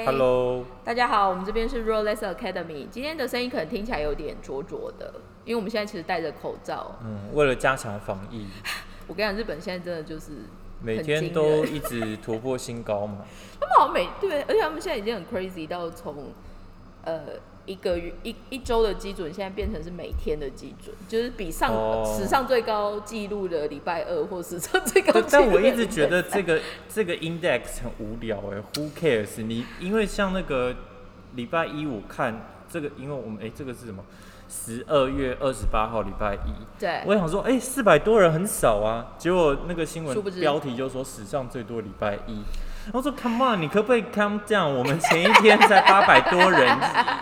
嗨 Hello，大家好，我们这边是 r o l e s s Academy。今天的声音可能听起来有点灼灼的，因为我们现在其实戴着口罩。嗯，为了加强防疫，我跟你讲，日本现在真的就是每天都一直突破新高嘛。他们好像每对，而且他们现在已经很 crazy 到从呃一个月一一周的基准，现在变成是每天的基准，就是比上、哦史上最高纪录的礼拜二或史上最高 但我一直觉得三这个这个 index 很无聊哎，Who cares？你因为像那个礼拜一我看这个，因为我们哎、这个是什么？十二月二十八号礼拜一，对我想说哎四百多人很少啊，结果那个新闻标题就说史上最多礼拜一。然后说 Come on，你可不可以 calm down？我们前一天才八百多人，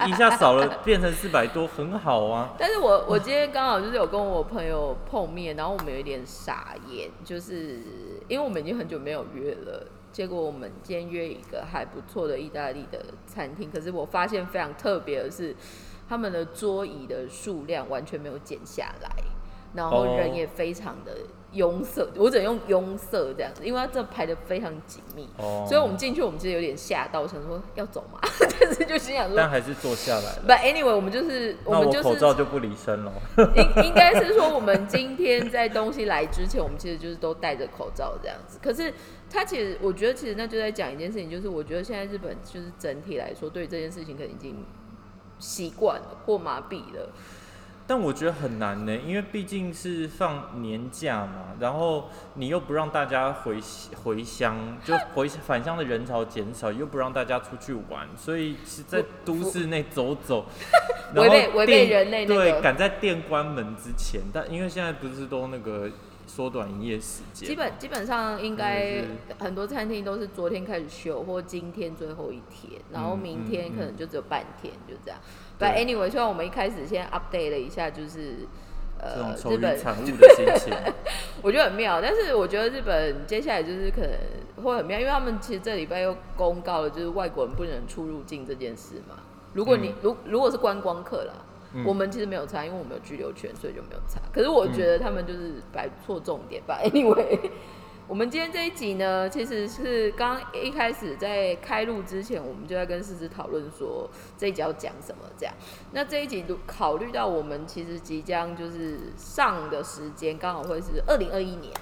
一下少了变成四百多，很好啊。但是我我今天刚好就是有跟我朋友碰面，然后我们有一点傻眼，就是因为我们已经很久没有约了，结果我们今天约一个还不错的意大利的餐厅，可是我发现非常特别的是，他们的桌椅的数量完全没有减下来，然后哦人也非常的拥塞，我只能用拥塞这样子，因为它这排的非常紧密。哦，所以我们进去，我们其实有点吓到，想说要走嘛，但是就心想说但还是坐下来了。，But anyway，我们就是我们就是口罩就不离身了。应应该是说，我们今天在东西来之前，我们其实就是都戴着口罩这样子。可是，他其实我觉得，其实那就在讲一件事情，就是我觉得现在日本就是整体来说，对这件事情可能已经习惯了或麻痹了。但我觉得很难呢，因为毕竟是放年假嘛，然后你又不让大家回回乡，就回返乡的人潮减少，又不让大家出去玩，所以是在都市内走走，违背违背店人类那个对，赶在店关门之前。但因为现在不是都那个缩短营业时间，基本基本上应该很多餐厅都是昨天开始休，或今天最后一天，然后嗯明天可能就只有半天，就这样。对 But anyway，虽然我们一开始先 update 了一下，就是这种呃日本产物的心情。我觉得很妙，但是我觉得日本接下来就是可能会很妙，因为他们其实这礼拜又公告了，就是外国人不能出入境这件事嘛。如果你、嗯如如果是观光客啦，嗯我们其实没有差，因为我们有居留权，所以就没有差。可是我觉得他们就是摆错重点吧。Anyway，我们今天这一集呢，其实是刚一开始在开录之前，我们就在跟思思讨论说这一集要讲什么这样。那这一集如考虑到我们其实即将就是上的时间刚好会是二零二一年。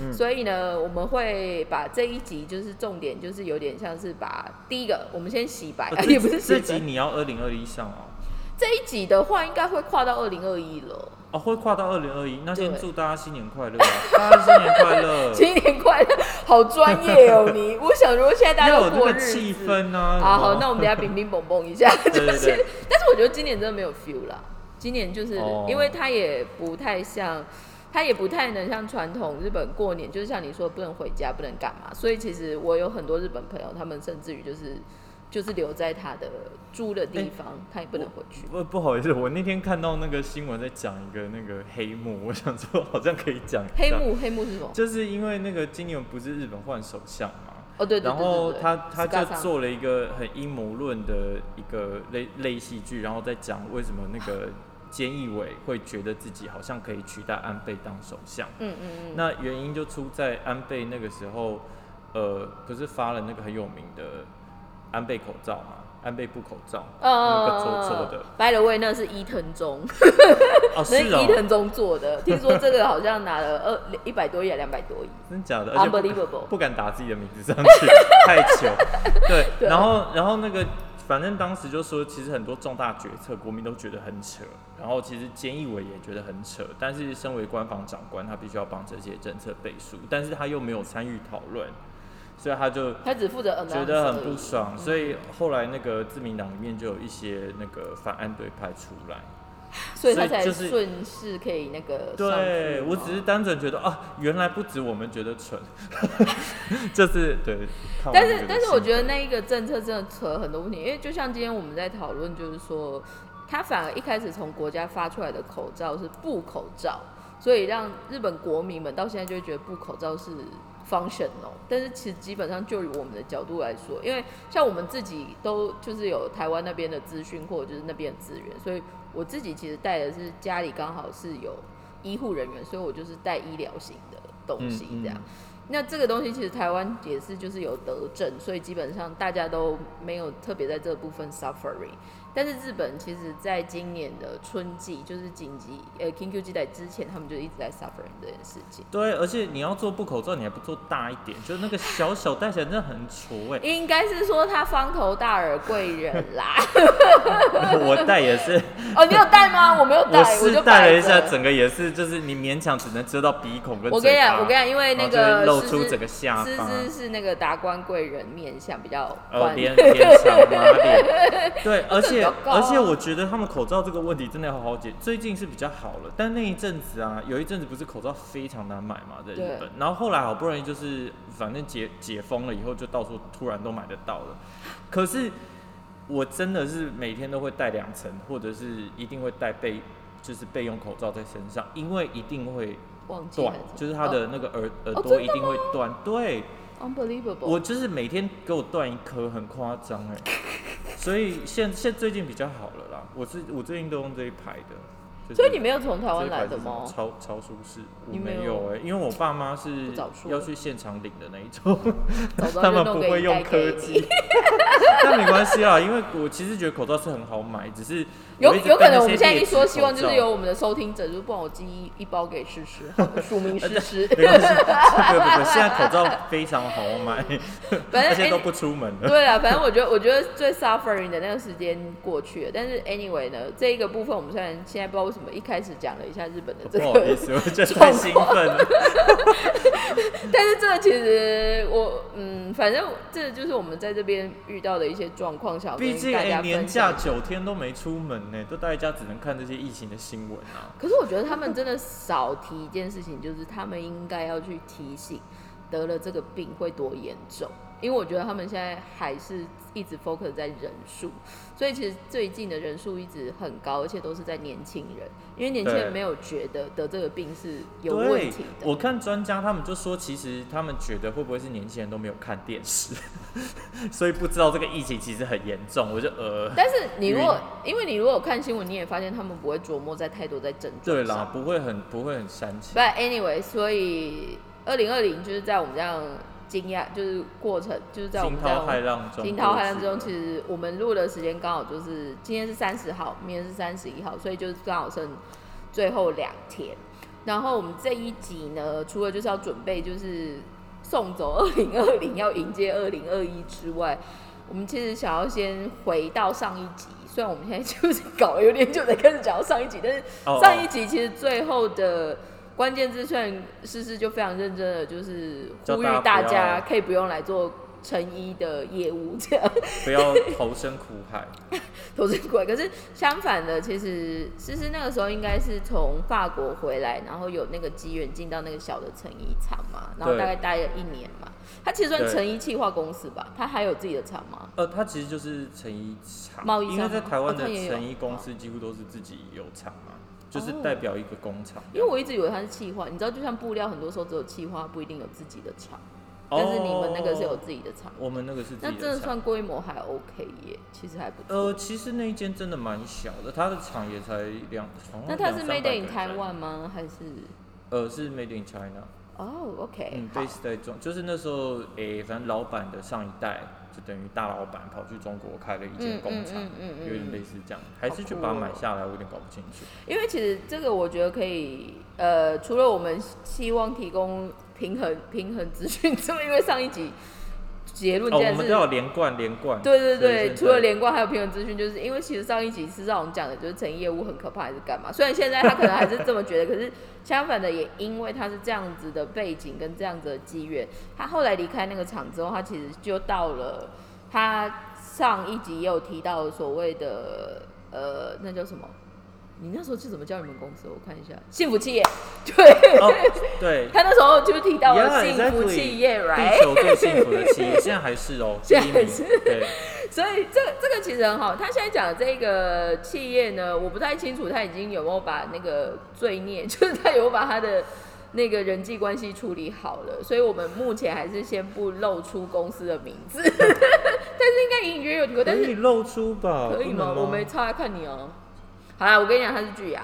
嗯所以呢，我们会把这一集就是重点，就是有点像是把第一个，我们先洗白，哦 也不是洗这白集你要二零二一上哦。这一集的话，应该会跨到二零二一了。哦，会跨到二零二一，那先祝大家新年快乐啊！大家新年快乐！新年快乐，好专业哦你。我想，如果现在大家都过日子，气氛啊！好好，那我们等下冰冰蹦蹦一下，就是但是我觉得今年真的没有 feel 啦。今年就是、哦因为它也不太像，它也不太能像传统日本过年，就是像你说不能回家，不能干嘛。所以其实我有很多日本朋友，他们甚至于就是就是留在他的住的地方，他也不能回去。不不好意思，我那天看到那个新闻在讲一个那个黑幕，我想说好像可以讲黑，幕，黑幕是什么？就是因为那个今年不是日本换首相嘛，哦，对对对然对对后他他就做了一个很阴谋论的一个类类戏剧，然后在讲为什么那个菅义伟会觉得自己好像可以取代安倍当首相。嗯嗯嗯，那原因就出在安倍那个时候，呃，不是发了那个很有名的安倍口罩嘛，安倍布口罩，那个搓搓的。By the way，那是伊藤忠，哦，那是伊藤忠做的。听说这个好像拿了二一百多亿，还两百多亿。真假的，而且不 Unbelievable 不敢打自己的名字上去，太糗。对，对然后然后那个，反正当时就说，其实很多重大决策，国民都觉得很扯。然后其实菅义伟也觉得很扯，但是身为官方长官，他必须要帮这些政策背书，但是他又没有参与讨论，所以他就他只负责觉得很不爽，嗯所以后来那个自民党里面就有一些那个反安对派出来。所以他才顺势可以那个上对我只是单纯觉得啊，原来不止我们觉得蠢，就是对。但是但是我觉得那一个政策真的扯很多问题，因为就像今天我们在讨论，就是说他反而一开始从国家发出来的口罩是布口罩，所以让日本国民们到现在就会觉得布口罩是 functional，但是其实基本上就以我们的角度来说，因为像我们自己都就是有台湾那边的资讯或者就是那边的资源，所以我自己其实带的是家里刚好是有医护人员，所以我就是带医疗型的东西这样。嗯那这个东西其实台湾也是就是有得症，所以基本上大家都没有特别在这部分 suffering。但是日本其实在今年的春季，就是紧急呃紧急事态之前，他们就一直在 suffering 这件事情。对，而且你要做布口罩，你还不做大一点，就是那个小小戴起来真的很丑哎。应该是说他方头大耳贵人啦。我戴也是。哦，你有戴吗？我没有戴，我是戴了一下，整个也是，就是你勉强只能遮到鼻孔跟。我跟你讲，我跟你讲，因为那个露出整个下巴。思思是那个达官贵人面相比较。呃，脸脸长马脸。对，而且而且我觉得他们口罩这个问题真的要好好解。最近是比较好了，但那一阵子啊，有一阵子不是口罩非常难买嘛，在日本。然后后来好不容易就是反正解解封了以后，就到处突然都买得到了。可是。我真的是每天都会戴两层，或者是一定会戴备，就是备用口罩在身上，因为一定会断，就是他的那个耳耳朵一定会断。对，unbelievable。我就是每天给我断一颗，很夸张哎。所以现现最近比较好了啦，我是我最近都用这一排的。所以你没有从台湾来的吗？超超舒适，我没有哎，因为我爸妈是要去现场领的那一种，他们不会用科技。但没关系啊，因为我其实觉得口罩是很好买，只是有有可能我们现在一说，希望就是有我们的收听者，就帮我寄一一包给诗诗，署名诗诗。没关系，不不不，现在口罩非常好买，反正 现在都不出门了。对啊，反正我觉得我觉得最 suffering 的那个时间过去了，但是 anyway 呢，这一个部分我们虽然现在不知道为什么一开始讲了一下日本的这个，不好意思，我觉得太兴奋了。但是这个其实我嗯，反正这就是我们在这边遇到的一些状况，想毕竟年假九天都没出门呢，都在家只能看这些疫情的新闻啊。可是我觉得他们真的少提一件事情，就是他们应该要去提醒得了这个病会多严重。因为我觉得他们现在还是一直 focus 在人数，所以其实最近的人数一直很高，而且都是在年轻人，因为年轻人没有觉得得这个病是有问题的。我看专家他们就说，其实他们觉得会不会是年轻人都没有看电视，所以不知道这个疫情其实很严重。我就呃，但是你如果因为你如果看新闻，你也发现他们不会琢磨在太多在症状对啦，不会很不会很煽情。But anyway，所以二零二零就是在我们这样。惊讶就是过程，就是在我们这样惊涛骇浪中。惊涛骇浪中，其实我们录的时间刚好就是今天是三十号，明天是三十一号，所以就是刚好剩最后两天。然后我们这一集呢，除了就是要准备就是送走二零二零，要迎接二零二一之外，我们其实想要先回到上一集。虽然我们现在就是搞了有点久才开始讲到上一集，但是上一集其实最后的。关键字，虽然诗诗就非常认真的，就是呼吁大家可以不用来做成衣的业务，这样不要投身苦海，投身苦海。可是相反的，其实诗诗那个时候应该是从法国回来，然后有那个机缘进到那个小的成衣厂嘛，然后大概待了一年嘛。他其实算成衣企划公司吧，他还有自己的厂吗？呃，他其实就是成衣厂，贸易因为在台湾的成衣公司几乎都是自己有厂嘛。就是代表一个工厂，因为我一直以为它是气化，你知道，就像布料，很多时候只有气化，不一定有自己的厂。但是你们那个是有自己的厂，我们那个是。那真的算规模还 OK 耶，其实还不错。呃，其实那一间真的蛮小的，它的厂也才两。那它是 Made in Taiwan 吗？还是？呃，是 Made in China。哦，OK。嗯，base 在中，就是那时候，诶，反正老板的上一代。就等于大老板跑去中国开了一间工厂，有点类似这样，还是去把它买下来，我有点搞不清楚。因为其实这个我觉得可以，呃，除了我们希望提供平衡平衡资讯 之外，因为上一集。结论，哦，我们都要连贯连贯。对对对，除了连贯，还有平衡资讯，就是因为其实上一集是让我们讲的，就是成业务很可怕，还是干嘛？虽然现在他可能还是这么觉得，可是相反的，也因为他是这样子的背景跟这样子的机缘，他后来离开那个厂之后，他其实就到了他上一集也有提到所谓的呃，那叫什么？你那时候是怎么叫你们公司？我看一下，幸福企业。对，对，他那时候就提到了幸福企业，right？地球最幸福的企业，现在还是哦，现在还是。对，所以这这个其实很好。他现在讲的这个企业呢，我不太清楚他已经有没有把那个罪孽，就是他有没有把他的那个人际关系处理好了。所以我们目前还是先不露出公司的名字，但是应该隐隐约约有提过。可以露出吧？可以吗？我没差，看你哦。好啦，我跟你讲，他是巨阳，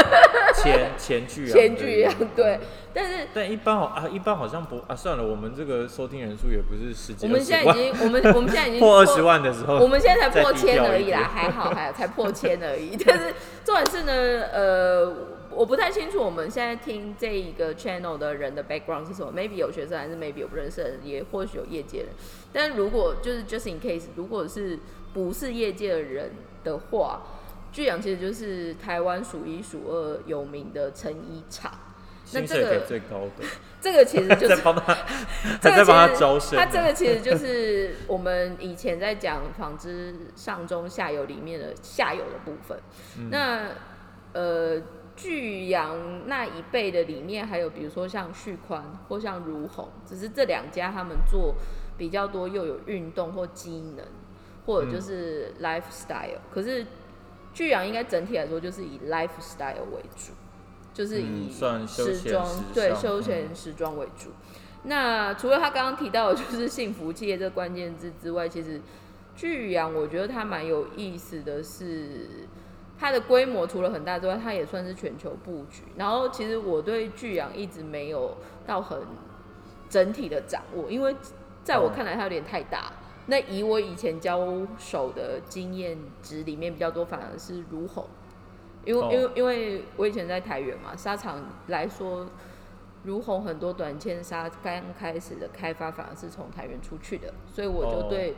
前 前巨阳，前巨阳，对。但是但一般好啊，一般好像不啊，算了，我们这个收听人数也不是十几，我们现在已经，我们我们现在已经破二十万的时候，我们现在才破千而已啦，还好还才破千而已。但是重点是呢，呃，我不太清楚我们现在听这一个 channel 的人的 background 是什么，maybe 有学生，还是 maybe 有不认识的人，也或许有业界人。但如果就是 just in case，如果是不是业界的人的话，巨阳其实就是台湾数一数二有名的成衣厂。那这薪水给个最高的，这个其实就是 在帮他，在帮他招生。它这个其实就是我们以前在讲纺织上中下游里面的下游的部分。嗯那呃，巨阳那一辈的里面，还有比如说像旭宽或像如虹，只是这两家他们做比较多，又有运动或机能，或者就是 lifestyle、可是巨阳应该整体来说就是以 lifestyle 为主，就是以时装、对休闲时装为主。那除了他刚刚提到的就是幸福企业这个关键字之外，其实巨阳我觉得它蛮有意思的是，它的规模除了很大之外，它也算是全球布局。然后其实我对巨阳一直没有到很整体的掌握，因为在我哦看来它有点太大。那以我以前交手的经验值里面比较多，反而是如虹，因为、哦。因为因为我以前在台原嘛，沙场来说，如虹很多短签沙刚开始的开发反而是从台原出去的，所以我就哦。对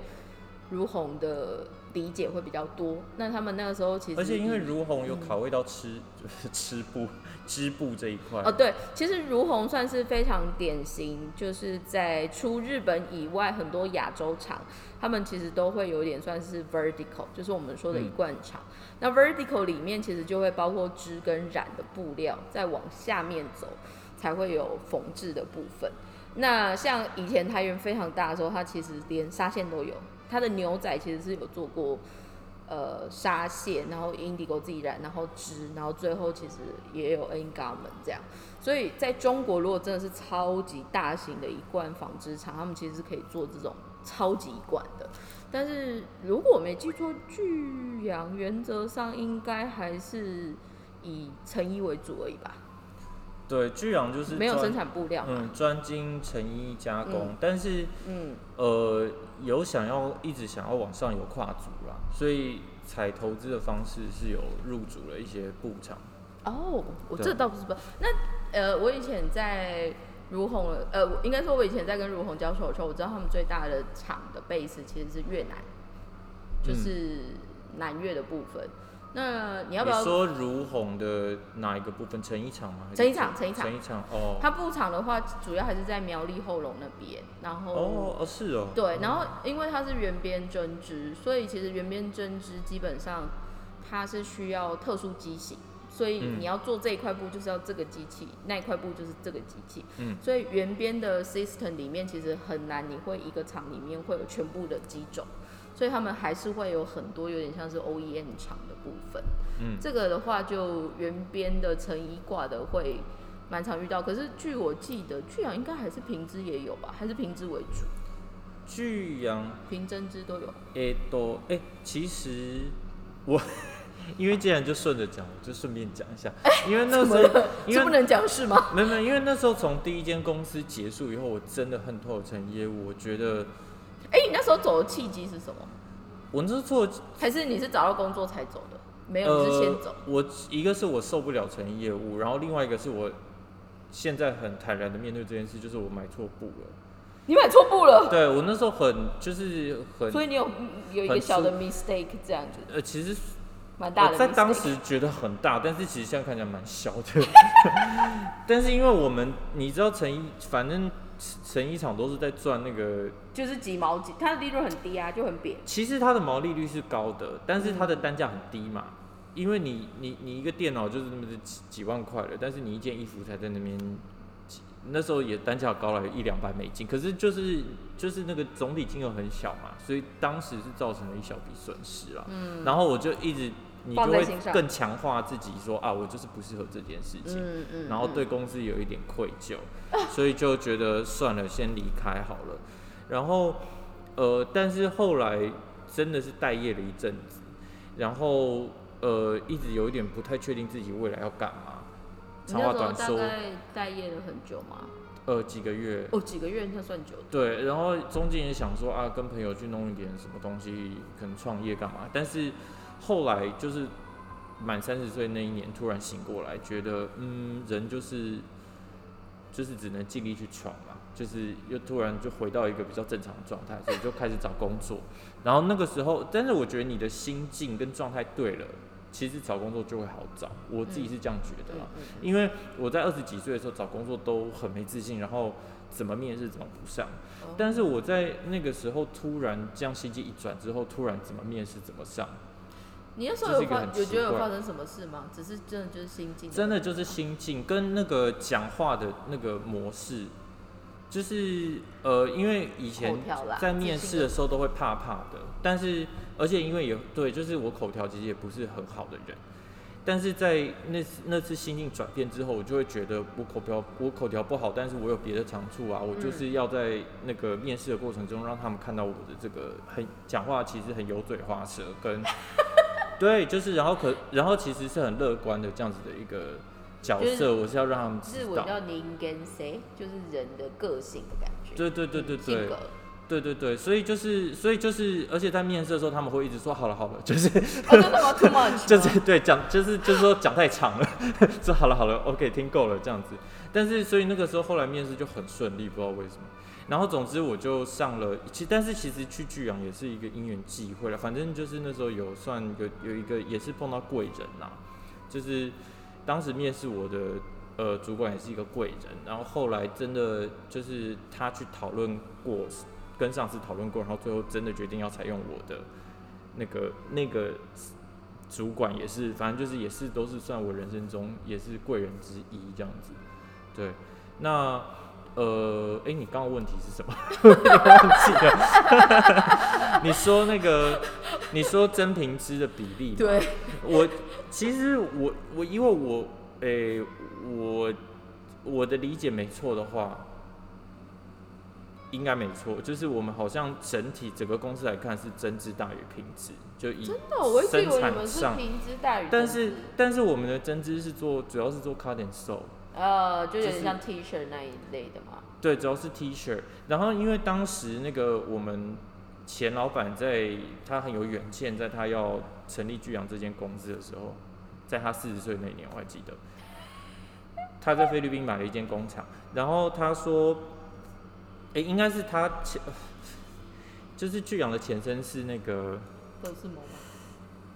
如虹的理解会比较多。那他们那个时候其实而且因为如虹有考虑到吃，就是织布、织布这一块。哦，对，其实如虹算是非常典型，就是在出日本以外，很多亚洲厂，他们其实都会有点算是 vertical，就是我们说的一嗯贯厂。那 vertical 里面其实就会包括织跟染的布料，再往下面走才会有缝制的部分。那像以前台源非常大的时候，它其实连纱线都有，它的牛仔其实是有做过。呃，纱线，然后 indigo 自己染，然后织，然后最后其实也有 n g a r m e n 这样。所以在中国，如果真的是超级大型的一贯纺织厂，他们其实是可以做这种超级一贯的。但是如果我没记错，巨阳原则上应该还是以成衣为主而已吧，对，巨阳就是专没有生产布料嘛。嗯专精成衣加工，但是嗯，呃有想要一直想要往上有跨足啦，所以采投资的方式是有入主了一些布厂。哦，我对这倒不是不，那呃，我以前在如虹，呃，我应该说我以前在跟如虹交手的时候，我知道他们最大的厂的 base 其实是越南，就是南越的部分。那你要不要？你说如虹的哪一个部分？成衣厂吗？成衣厂成衣厂成一场哦。它布厂的话，主要还是在苗栗后龙那边，然后哦哦是哦。对，然后因为它是圆边针织，所以其实圆边针织基本上它是需要特殊机型，所以嗯你要做这一块布就是要这个机器，那一块布就是这个机器。嗯所以圆边的 system 里面其实很难，你会一个厂里面会有全部的机种，所以他们还是会有很多有点像是 OEM 厂的部分。嗯这个的话就原编的成衣挂的会蛮常遇到，可是据我记得，巨阳应该还是平织也有吧，还是平织为主，巨阳平针织都有。诶都诶，其实我 因为既然就顺着讲，我就顺便讲一下，因为那时候？因为不能讲是吗？没有没有，因为那时候从第一间公司结束以后，我真的恨透了成业务。我觉得哎、你那时候走的契机是什么？我那时候做还是你是找到工作才走的？没有，你是先走。呃。我一个是我受不了成衣业务，然后另外一个是我现在很坦然的面对这件事，就是我买错布了。你买错布了，对我那时候很就是很所以你有有一个小的 mistake 这样子，呃，其实蛮大的。在当时觉得很大，但是其实现在看起来蛮小的。但是因为我们你知道成衣，反正成衣厂都是在赚那个就是几毛几，它的利润很低啊，就很扁。其实它的毛利率是高的，但是它的单价很低嘛。因为你你你一个电脑就是那么几几万块了，但是你一件衣服才在那边几，那时候也单价高了一两百美金，可是就是就是那个总体金额很小嘛，所以当时是造成了一小笔损失啦。嗯然后我就一直你就会更强化自己说啊，我就是不适合这件事情。嗯嗯。然后对公司有一点愧疚，所以就觉得算了，先离开好了。然后，呃，但是后来真的是待业了一阵子，然后呃一直有一点不太确定自己未来要干嘛。长话短说，大概待业了很久吗？呃几个月，哦，几个月那算久。对，然后中间也想说啊，跟朋友去弄一点什么东西，可能创业干嘛。但是后来就是满三十岁那一年，突然醒过来，觉得嗯，人就是就是只能尽力去闯嘛，就是又突然就回到一个比较正常的状态，所以就开始找工作。然后那个时候，但是我觉得你的心境跟状态对了，其实找工作就会好找。我自己是这样觉得啦。因为我在二十几岁的时候找工作都很没自信，然后怎么面试怎么不上。嗯但是我在那个时候突然这样心境一转之后，突然怎么面试怎么上，你那时候有发有觉得有发生什么事吗？只是真的就是心境。真的就是心境跟那个讲话的那个模式，就是呃，因为以前在面试的时候都会怕怕的，但是而且因为也对，就是我口条其实也不是很好的人。但是在那次那次心境转变之后，我就会觉得我口条我口条不好，但是我有别的长处啊，我就是要在那个面试的过程中让他们看到我的这个很讲话其实很油嘴滑舌，跟 对，就是然后可然后其实是很乐观的这样子的一个角就是色，我是要让他们日知道，文叫您跟谁，就是人的个性的感觉。对对对对对。对对对，所以就是所以就是，而且在面试的时候他们会一直说好了好了，就是哦，真的吗？Too much 就吗是对讲，就是就是说讲太长了，说好了好了，OK 听够了这样子。但是所以那个时候后来面试就很顺利，不知道为什么。然后总之我就上了，其但是其实去巨阳也是一个因缘际会了，反正就是那时候有算有有一个也是碰到贵人呐、就是当时面试我的呃主管也是一个贵人，然后后来真的就是他去讨论过，跟上司讨论过，然后最后真的决定要采用我的那个那个主管也是，反正就是也是都是算我人生中也是贵人之一这样子。对，那呃，哎、你刚刚问题是什么？我忘记了。你说那个，你说真平之的比例，对，我其实我我因为我诶、我我的理解没错的话，应该没错，就是我们好像整体整个公司来看是真质大于品质，就以真的，我一直以生为你们是平之大于但是但是我们的针织是做主要是做 cut and sew，呃，就有就是点像 T 恤那一类的嘛。对，主要是 T 恤。然后因为当时那个我们前老板在他很有远见，在他要成立巨阳这间公司的时候，在他四十岁那年我还记得，他在菲律宾买了一间工厂，然后他说，诶，应该是他前，就是巨阳的前身是那个，德斯蒙吗？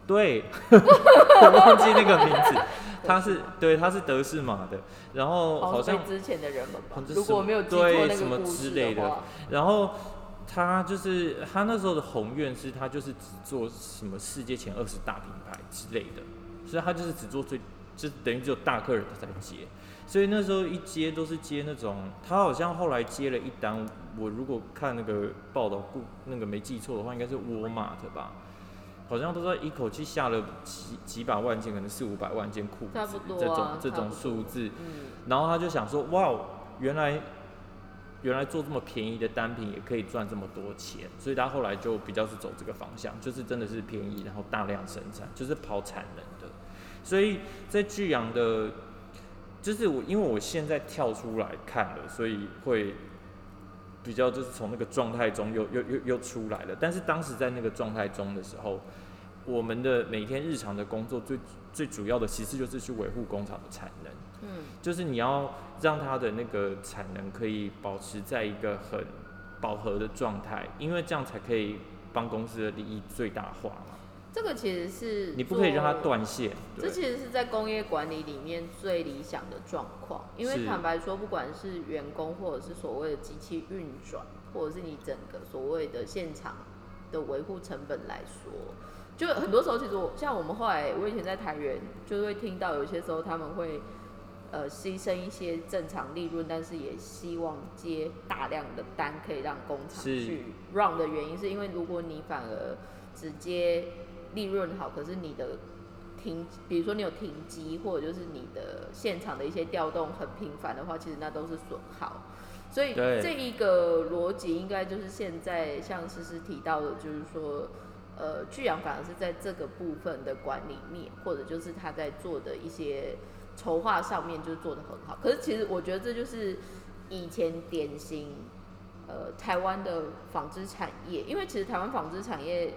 对，我忘记那个名字，他是对，他是德式马的，然后好像之前的人们如果没有记错对什么那个故事之类的，然后他就是他那时候的宏愿是他就是只做什么世界前二十大品牌之类的，所以他就是只做最，就等于只有大客人他才接，所以那时候一接都是接那种，他好像后来接了一单，我如果看那个报道故那个没记错的话，应该是沃尔玛的吧。好像都在一口气下了几几百万件，可能四五百万件裤子，这种啊这种数字，嗯，然后他就想说，哇，原来原来做这么便宜的单品也可以赚这么多钱，所以他后来就比较是走这个方向，就是真的是便宜，然后大量生产，就是跑产能的。所以在巨阳的，就是我因为我现在跳出来看了，所以会比较就是从那个状态中又又又又出来了。但是当时在那个状态中的时候，我们的每天日常的工作最最主要的其实就是去维护工厂的产能。嗯，就是你要让它的那个产能可以保持在一个很饱和的状态，因为这样才可以帮公司的利益最大化嘛。这个其实是你不可以让它断线。这其实是在工业管理里面最理想的状况，因为坦白说，不管是员工或者是所谓的机器运转，或者是你整个所谓的现场的维护成本来说，就很多时候其实我像我们后来，我以前在台原就会听到有些时候他们会呃牺牲一些正常利润，但是也希望接大量的单，可以让工厂去 run 的原因，是因为如果你反而直接利润好，可是你的停，比如说你有停机，或者就是你的现场的一些调动很频繁的话，其实那都是损耗。所以这一个逻辑应该就是现在像诗诗提到的，就是说，呃，巨阳反而是在这个部分的管理面，或者就是他在做的一些筹划上面，就是做的很好。可是其实我觉得这就是以前典型呃台湾的纺织产业，因为其实台湾纺织产业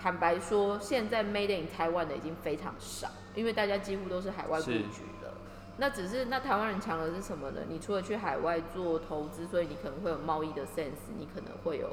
坦白说，现在 Made in 台湾的已经非常少，因为大家几乎都是海外布局了。那只是那台湾人强的是什么呢？你除了去海外做投资，所以你可能会有贸易的 sense，你可能会有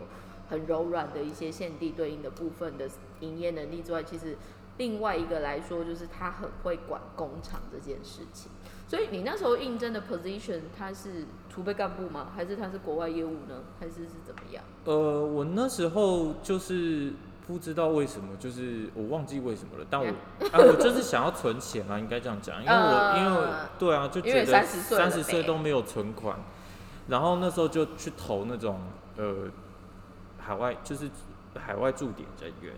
很柔软的一些现地对应的部分的营业能力之外，其实另外一个来说，就是他很会管工厂这件事情。所以你那时候应征的 position，他是储备干部吗？还是他是国外业务呢？还是是怎么样？呃，我那时候就是不知道为什么，就是我忘记为什么了，但我 啊，我就是想要存钱啊，应该这样讲，因为我、因为对啊，就觉得30岁了三十岁都没有存款，然后那时候就去投那种呃海外就是海外驻点人员，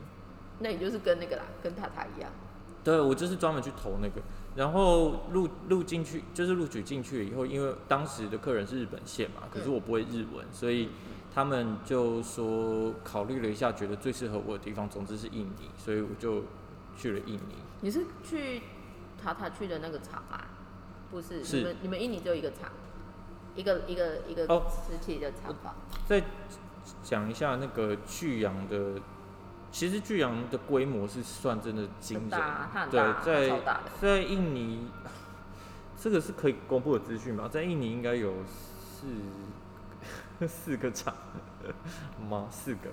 那你就是跟那个啦，跟塔塔一样。对我就是专门去投那个，然后录录进去，就是录取进去以后，因为当时的客人是日本线嘛，可是我不会日文，所以他们就说考虑了一下，觉得最适合我的地方，总之是印尼，所以我就去了印尼。你是去塔塔去的那个厂吗？不是，是你们你们印尼只有一个厂，一个一个一个哦瓷器的厂房。再讲一下那个巨阳的，其实巨阳的规模是算真的惊人对在。在印尼，这个是可以公布的资讯吧？在印尼应该有四四个厂吗？四个，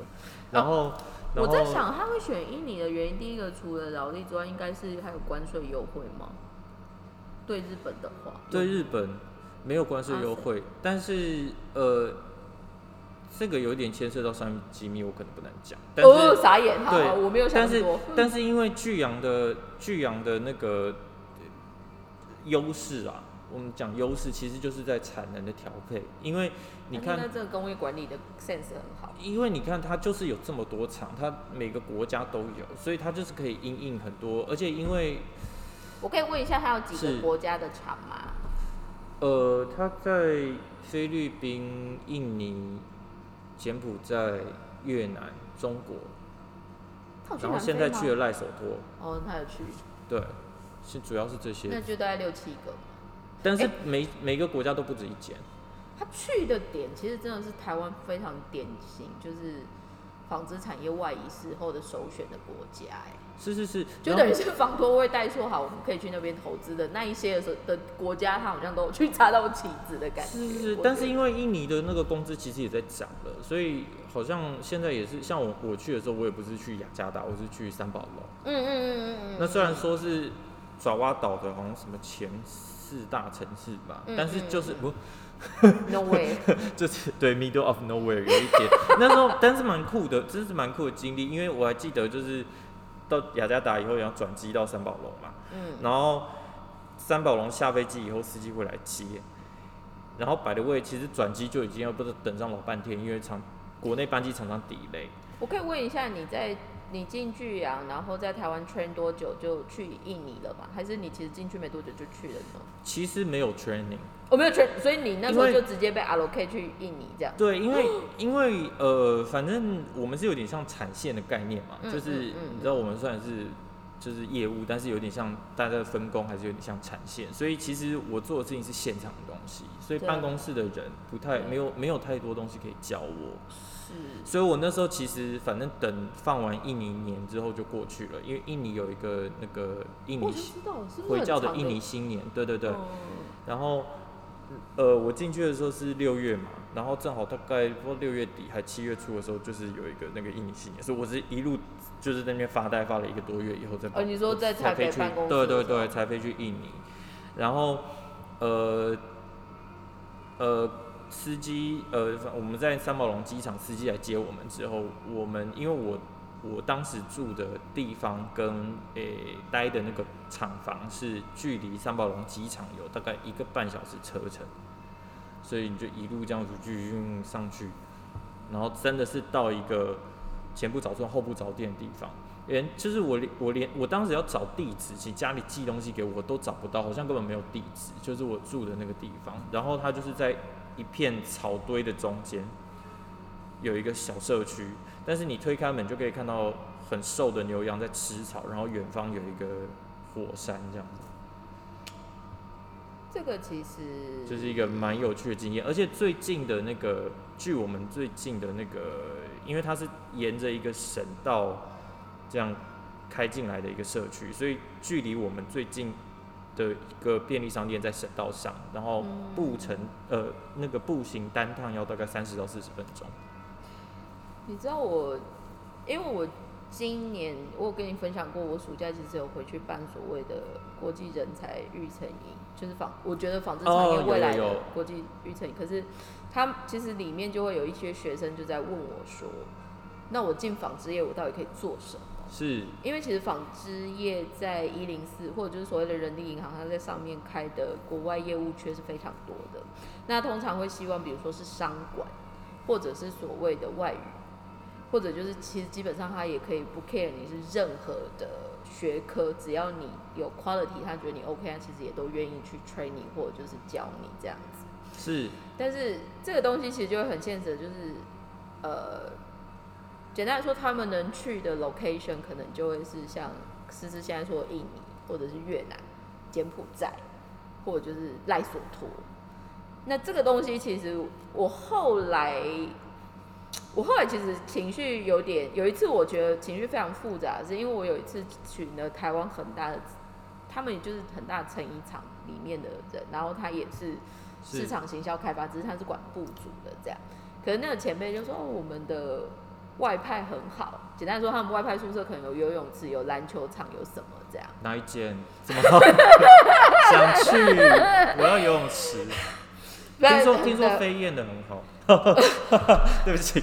然后、我在想，他会选印尼的原因，第一个除了劳力之外，应该是还有关税优惠吗？对日本的话，对日本没有关税优惠，但是呃，这个有点牵涉到商业机密，我可能不能讲。但是、哦，傻眼，好，对好我没有想但是。但是因为巨阳的巨阳的那个优势啊，我们讲优势其实就是在产能的调配，因为你看那这个工业管理的 sense 很好。因为你看，它就是有这么多厂，它每个国家都有，所以它就是可以因应很多，而且因为我可以问一下，它有几个国家的厂吗？呃，它在菲律宾、印尼、柬埔寨、越南、中国，然后现在去了赖索托，哦，他有去，对，是主要是这些那，就大概六七个。但是哎。每每个国家都不止一间，他去的点其实真的是台湾非常典型，就是纺织产业外移时候的首选的国家、哎，是是是，就等于是房托会带说好，我们可以去那边投资的那一些的的国家，他好像都有去插到旗子的感觉。是是是，但是因为印尼的那个工资其实也在涨了，所以好像现在也是像我我去的时候，我也不是去雅加达，我是去三宝楼。嗯嗯嗯嗯嗯，那虽然说是爪哇岛的，好像什么前四大城市吧，嗯但是就是嗯不，no way，就是对 middle of nowhere 有一点，那时候但是蛮酷的，真是蛮酷的经历，因为我还记得就是到雅加达以后要转机到三宝龙嘛，嗯，然后三宝龙下飞机以后，司机会来接，然后摆的位其实转机就已经要不是等上老半天，因为常国内班机常常 delay。我可以问一下，你在你进巨阳，然后在台湾 train 多久就去印尼了吗？还是你其实进去没多久就去了呢？其实没有 training，我、没有 train，所以你那时候因为就直接被 allocate 去印尼这样。对，因为因为呃，反正我们是有点像产线的概念嘛，嗯就是嗯嗯你知道我们虽然是就是业务，但是有点像大家的分工，还是有点像产线，所以其实我做的事情是现场的东西，所以对办公室的人不太对没有没有太多东西可以教我，是，所以我那时候其实反正等放完印尼年之后就过去了，因为印尼有一个那个印尼回教的印尼新年，对对对，嗯然后，呃，我进去的时候是六月嘛，然后正好大概不知道六月底还七月初的时候，就是有一个那个印尼新年，所以我是一路就是在那边发呆，发了一个多月以后再跑。哦你说在台才飞去北办公室对对对，才飞去印尼，然后，呃，呃。司机，呃，我们在三宝龙机场，司机来接我们之后，我们因为我我当时住的地方跟诶、待的那个厂房是距离三宝龙机场有大概一个半小时车程，所以你就一路这样子继续上去，然后真的是到一个前不着村后不着店的地方，连就是我连我连我当时要找地址，其实家里寄东西给我都找不到，好像根本没有地址，就是我住的那个地方，然后他就是在一片草堆的中间。有一个小社区，但是你推开门就可以看到很瘦的牛羊在吃草，然后远方有一个火山这样子。这个其实就是一个蛮有趣的经验，而且最近的那个，距我们最近的那个，因为它是沿着一个省道这样开进来的一个社区，所以距离我们最近的一个便利商店在省道上，然后步程呃那个步行单趟要大概三十到四十分钟。你知道我，因为我今年我有跟你分享过，我暑假其实有回去办所谓的国际人才育成营，就是纺，我觉得纺织产业未来的国际育成营。可是他其实里面就会有一些学生就在问我说，那我进纺织业我到底可以做什么？是因为其实纺织业在一零四或者就是所谓的人力银行，它在上面开的国外业务缺是非常多的。那通常会希望，比如说是商管，或者是所谓的外语，或者就是其实基本上他也可以不 care 你是任何的学科，只要你有 quality，他觉得你 OK，他其实也都愿意去 train 你或者就是教你这样子。是，但是这个东西其实就会很现实，就是呃，简单来说，他们能去的 location 可能就会是像思思现在说的印尼，或者是越南、柬埔寨，或者就是赖索托。那这个东西其实我后来，我后来其实情绪有点，有一次我觉得情绪非常复杂，是因为我有一次请了台湾很大的，他们也就是很大的成衣厂里面的人，然后他也是市场行销开发，只是他是管部组的这样。可是那个前辈就说，哦，我们的外派很好，简单说，他们外派宿舍可能有游泳池、有篮球场、有什么这样。哪一间？怎么？想去？我要游泳池。听说听说飞燕的很好。对不起，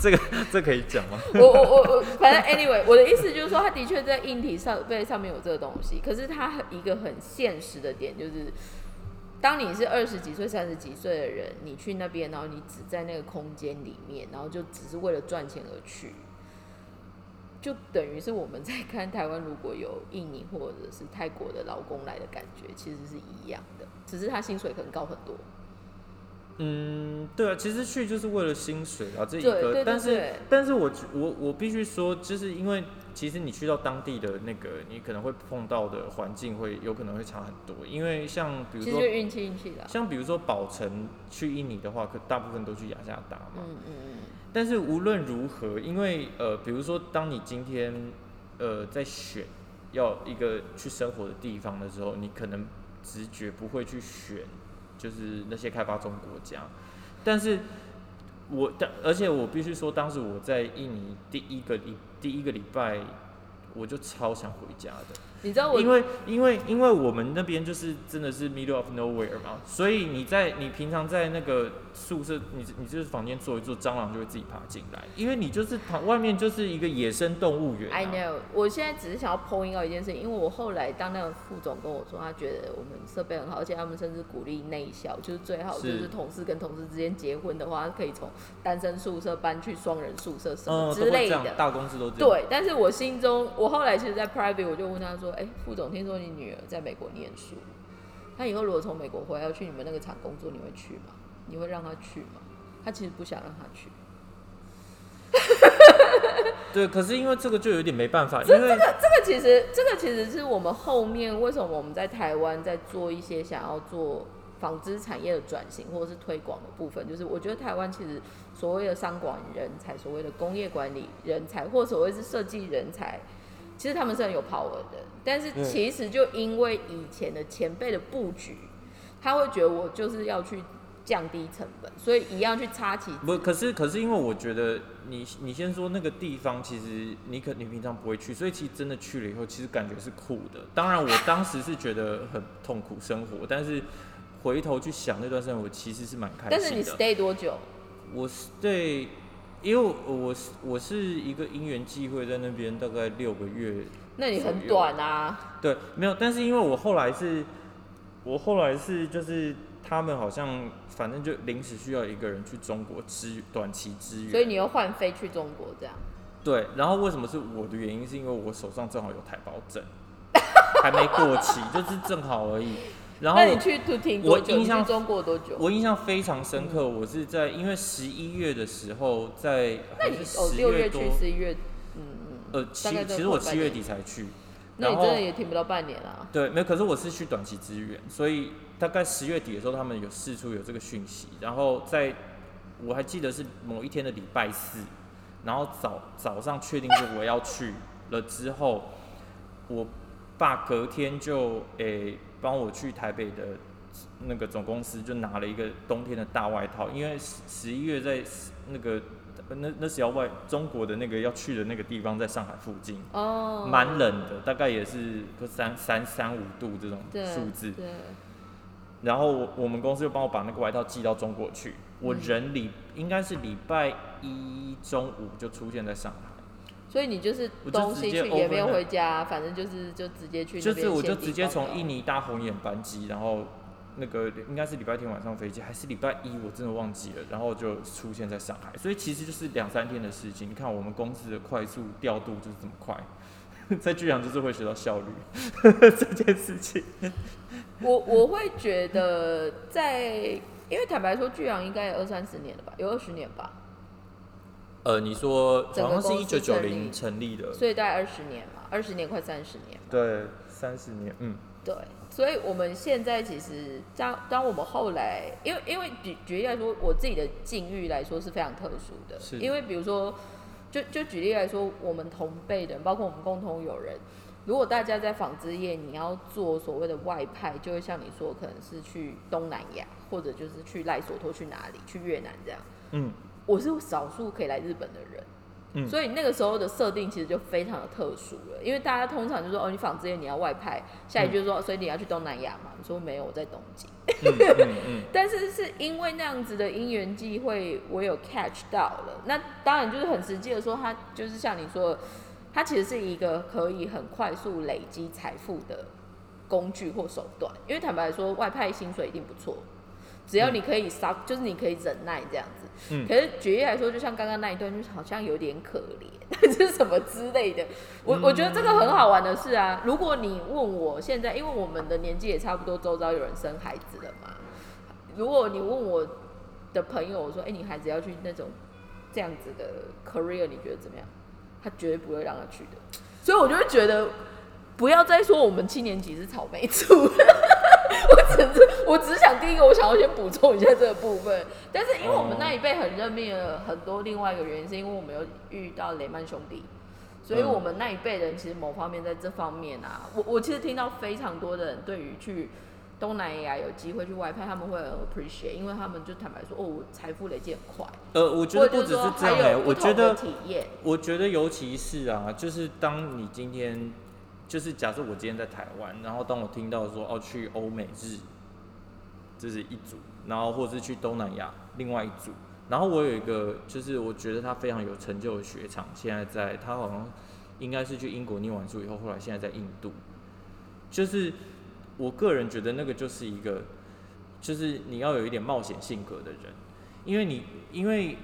这个这可以讲吗？我我我我，反正 anyway，我的意思就是说，他的确在硬体设备上面有这个东西，可是他很一个很现实的点就是，当你是二十几岁、三十几岁的人，你去那边，然后你只在那个空间里面，然后就只是为了赚钱而去，就等于是我们在看台湾如果有印尼或者是泰国的劳工来的感觉，其实是一样的，只是他薪水可能高很多。嗯，对啊，其实去就是为了薪水啊，这一个，但是对但是我我我必须说，就是因为其实你去到当地的那个，你可能会碰到的环境会有可能会差很多，因为像比如说运气运气的啊。像比如说宝城去印尼的话，可大部分都去雅加达嘛，嗯嗯嗯，但是无论如何，因为呃，比如说，当你今天呃在选要一个去生活的地方的时候，你可能直觉不会去选就是那些开发中国家，但是我但而且我必须说，当时我在印尼第一个礼第一个礼拜，我就超想回家的。你知道我因为因为因为我们那边就是真的是 middle of nowhere 嘛，所以你在你平常在那个宿舍，你你就是房间坐一坐，蟑螂就会自己爬进来，因为你就是旁外面就是一个野生动物园、啊。I know，我现在只是想要 point out 一件事情，因为我后来当那个副总跟我说，他觉得我们设备很好，而且他们甚至鼓励内校，就是最好就是是同事跟同事之间结婚的话，可以从单身宿舍搬去双人宿舍什嗯，么之类的。大公司都这样。对，但是我心中，我后来其实，在 private 我就问他说：“哎、副总，听说你女儿在美国念书，她以后如果从美国回来要去你们那个厂工作，你会去吗？你会让他去吗？”他其实不想让他去。对，可是因为这个就有点没办法，因为这个这个其实，这个其实是我们后面为什么我们在台湾在做一些想要做纺织产业的转型或者是推广的部分，就是我觉得台湾其实所谓的商管人才、所谓的工业管理人才，或所谓是设计人才，其实他们是很有 power 的。但是对其实就因为以前的前辈的布局，他会觉得我就是要去降低成本，所以一样去插旗不，可是可是因为我觉得你你先说那个地方，其实你可你平常不会去，所以其实真的去了以后，其实感觉是酷的。当然，我当时是觉得很痛苦生活，但是回头去想那段生活，其实是蛮开心的。但是你 stay 多久？我是对，因为我是我是一个因缘际会在那边大概六个月，那你很短啊。对，没有，但是因为我后来是，我后来是就是他们好像反正就临时需要一个人去中国支短期支援，所以你又换飞去中国这样。对，然后为什么是我的原因，是因为我手上正好有台胞证，还没过期，就是正好而已。然后那你去图停多久？我印象中国多久？我印象非常深刻，我是在因为十一月的时候在那你哦六十月去，十一月，嗯嗯，呃，七其实我七月底才去，那你真的也停不到半年啊。对，没有，可是我是去短期支援，所以大概十月底的时候，他们有试出有这个讯息，然后在我还记得是某一天的礼拜四，然后早早上确定是我要去了之后，我爸隔天就诶帮、我去台北的那个总公司就拿了一个冬天的大外套，因为十十一月在那个那那时要外中国的那个要去的那个地方，在上海附近。哦，蛮冷的，大概也是不三三三五度这种数字。对，然后我我们公司就帮我把那个外套寄到中国去，我嗯人礼应该是礼拜一中午就出现在上海，所以你就是东西去也没有回家，反正就是就直接去就是我就直接从印尼搭红眼班机，然后那个应该是礼拜天晚上飞机，还是礼拜一，我真的忘记了，然后就出现在上海，所以其实就是两三天的事情。你看我们公司的快速调度就是这么快，在剧场就是会学到效率。这件事情。我我会觉得在，因为坦白说，巨阳应该有二三十年了吧，有二十年吧，呃，你说好像是一九九零成立的，所以大概二十年嘛，二十年快三十年。对，三十年，嗯，对，所以我们现在其实当当我们后来，因为因为举举例来说，我自己的境遇来说是非常特殊的，是。因为比如说，就就举例来说，我们同辈的人，包括我们共同友人，如果大家在纺织业，你要做所谓的外派，就会像你说，可能是去东南亚，或者就是去赖索托去哪里，去越南这样。嗯。我是少数可以来日本的人，嗯。所以那个时候的设定其实就非常的特殊了，因为大家通常就说哦，你纺织业你要外派，下一句就说、所以你要去东南亚嘛，你说没有，我在东京，嗯嗯嗯，但是是因为那样子的因缘际会，我有 catch 到了，那当然就是很实际的说，他就是像你说的，它其实是一个可以很快速累积财富的工具或手段，因为坦白说，外派薪水一定不错。只要你可以杀，就是你可以忍耐这样子。嗯可是举例来说，就像刚刚那一段，就是好像有点可怜，这是什么之类的。我我觉得这个很好玩的是啊，如果你问我现在，因为我们的年纪也差不多，周遭有人生孩子了嘛。如果你问我的朋友，我说，哎、你孩子要去那种这样子的 career，你觉得怎么样？他绝对不会让他去的。所以我就会觉得，不要再说我们七年级是草莓族。我只是，我只想第一个，我想要先补充一下这个部分。但是因为我们那一辈很认命了很多，另外一个原因是因为我们有遇到雷曼兄弟，所以我们那一辈人其实某方面在这方面啊，我我其实听到非常多的人对于去东南亚有机会去外派，他们会很 appreciate，因为他们就坦白说，哦，我财富累积很快，呃，我觉得不只是这样我觉得体验，我觉得尤其是啊，就是当你今天，就是假设我今天在台湾，然后当我听到说哦去欧美日，这是一组，然后或者是去东南亚另外一组，然后我有一个就是我觉得他非常有成就的学长，现在在他好像应该是去英国念完书以后，后来现在在印度，就是我个人觉得那个就是一个，就是你要有一点冒险性格的人，因为你因为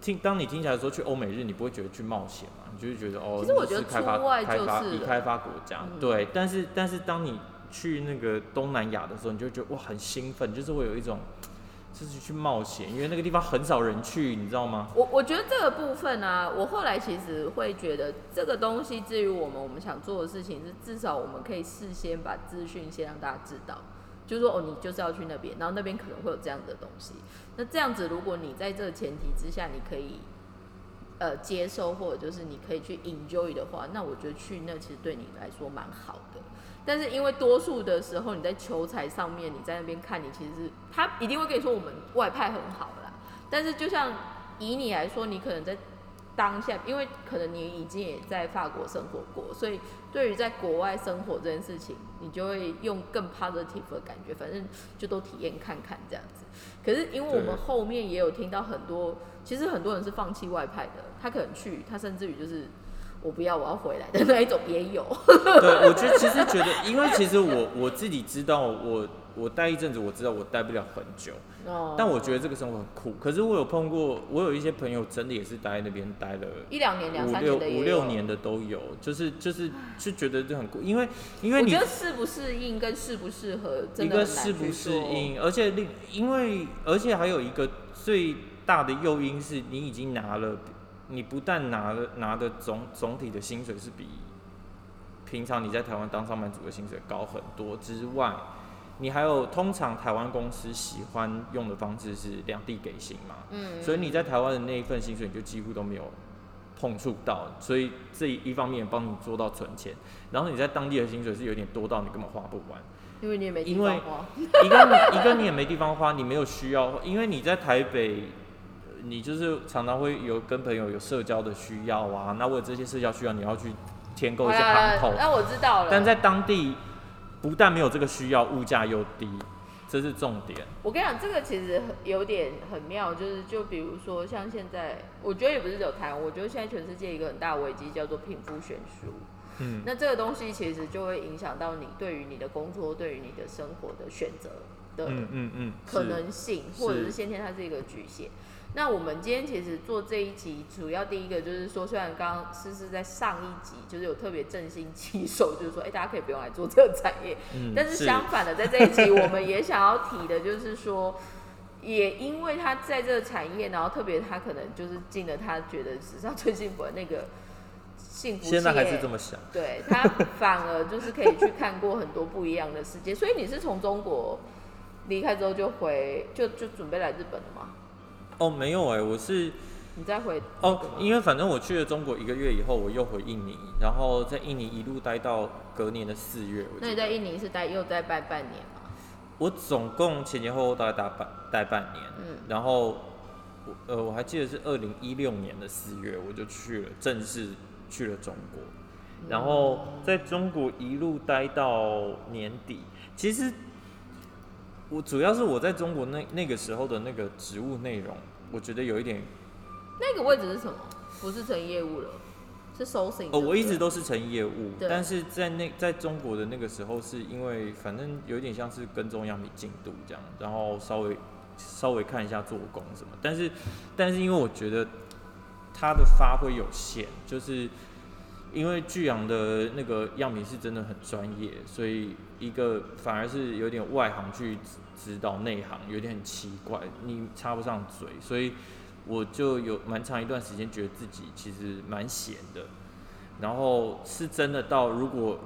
听当你听起来说去欧美日，你不会觉得去冒险嘛，你就会觉得哦，其实我觉得那是开发开发已开发国家，嗯。对，但是但是当你去那个东南亚的时候，你就觉得哇很兴奋，就是会有一种就是去冒险，因为那个地方很少人去，你知道吗？我我觉得这个部分啊，我后来其实会觉得这个东西，至于我们我们想做的事情是，至少我们可以事先把资讯先让大家知道，就说哦，你就是要去那边，然后那边可能会有这样的东西。那这样子，如果你在这个前提之下，你可以呃接受，或者就是你可以去 enjoy 的话，那我觉得去那其实对你来说蛮好的。但是因为多数的时候你在求财上面，你在那边看，你其实是他一定会跟你说我们外派很好啦。但是就像以你来说，你可能在当下，因为可能你已经也在法国生活过，所以对于在国外生活这件事情，你就会用更 positive 的感觉，反正就都体验看看这样子。可是因为我们后面也有听到很多，其实很多人是放弃外派的，他可能去，他甚至于就是我不要，我要回来的那一种也有。对，我觉得其实觉得，因为其实我 我自己知道，我我待一阵子，我知道我待不了很久，哦，但我觉得这个生活很酷。可是我有碰过，我有一些朋友真的也是待在那边待了一两年、两三年的。五六年的都有，就是就是就觉得这很酷，因为因为你我觉得适不适应跟适不适合，真一个的适不适。应，而且另因为而且还有一个最大的诱因是你已经拿了，你不但拿了拿的总总体的薪水是比平常你在台湾当上班族的薪水高很多之外，你还有通常台湾公司喜欢用的方式是两地给薪嘛，嗯，所以你在台湾的那一份薪水你就几乎都没有碰触到，所以这一方面帮你做到存钱，然后你在当地的薪水是有点多到你根本花不完。因为你也没地因为方花。一个你一个你也没地方花，你没有需要，因为你在台北，呃你就是常常会有跟朋友有社交的需要啊，那为了这些社交需要，你要去添购一些行头，那我知道了。但在当地不但没有这个需要，物价又低，这是重点。我跟你讲，这个其实很有点很妙，就是就比如说像现在，我觉得也不是只有台湾，我觉得现在全世界一个很大的危机叫做贫富悬殊。嗯，那这个东西其实就会影响到你对于你的工作、对于你的生活的选择的嗯嗯嗯，可能性，是或者是先天它是一个局限。那我们今天其实做这一集，主要第一个就是说，虽然刚刚思思在上一集就是有特别振兴起手，就是说，哎、大家可以不用来做这个产业，嗯但是相反的，在这一集我们也想要提的，就是说，也因为他在这个产业，然后特别他可能就是进了他觉得史上最幸福的那个幸福现在还是这么想。对他 反而就是可以去看过很多不一样的世界。所以你是从中国离开之后就回，就就准备来日本了吗？哦，没有哎、我是你再回哦，因为反正我去了中国一个月以后，我又回印尼，然后在印尼一路待到隔年的四月。我记得那你在印尼是待又待待半年吗？我总共前前后后大概待半待半年，嗯然后我呃我还记得是二零一六年的四月我就去了，正式去了中国，然后在中国一路待到年底。其实我主要是我在中国那那个时候的那个职务内容，我觉得有一点那个位置是什么？不是成业务了，是收哦，我一直都是成业务，但是在那在中国的那个时候，是因为反正有点像是跟踪样品进度这样，然后稍微稍微看一下做工什么，但是但是因为我觉得他的发挥有限，就是因为巨阳的那个样品是真的很专业，所以一个反而是有点外行去知道内行，有点很奇怪，你插不上嘴，所以我就有蛮长一段时间觉得自己其实蛮闲的，然后是真的到如果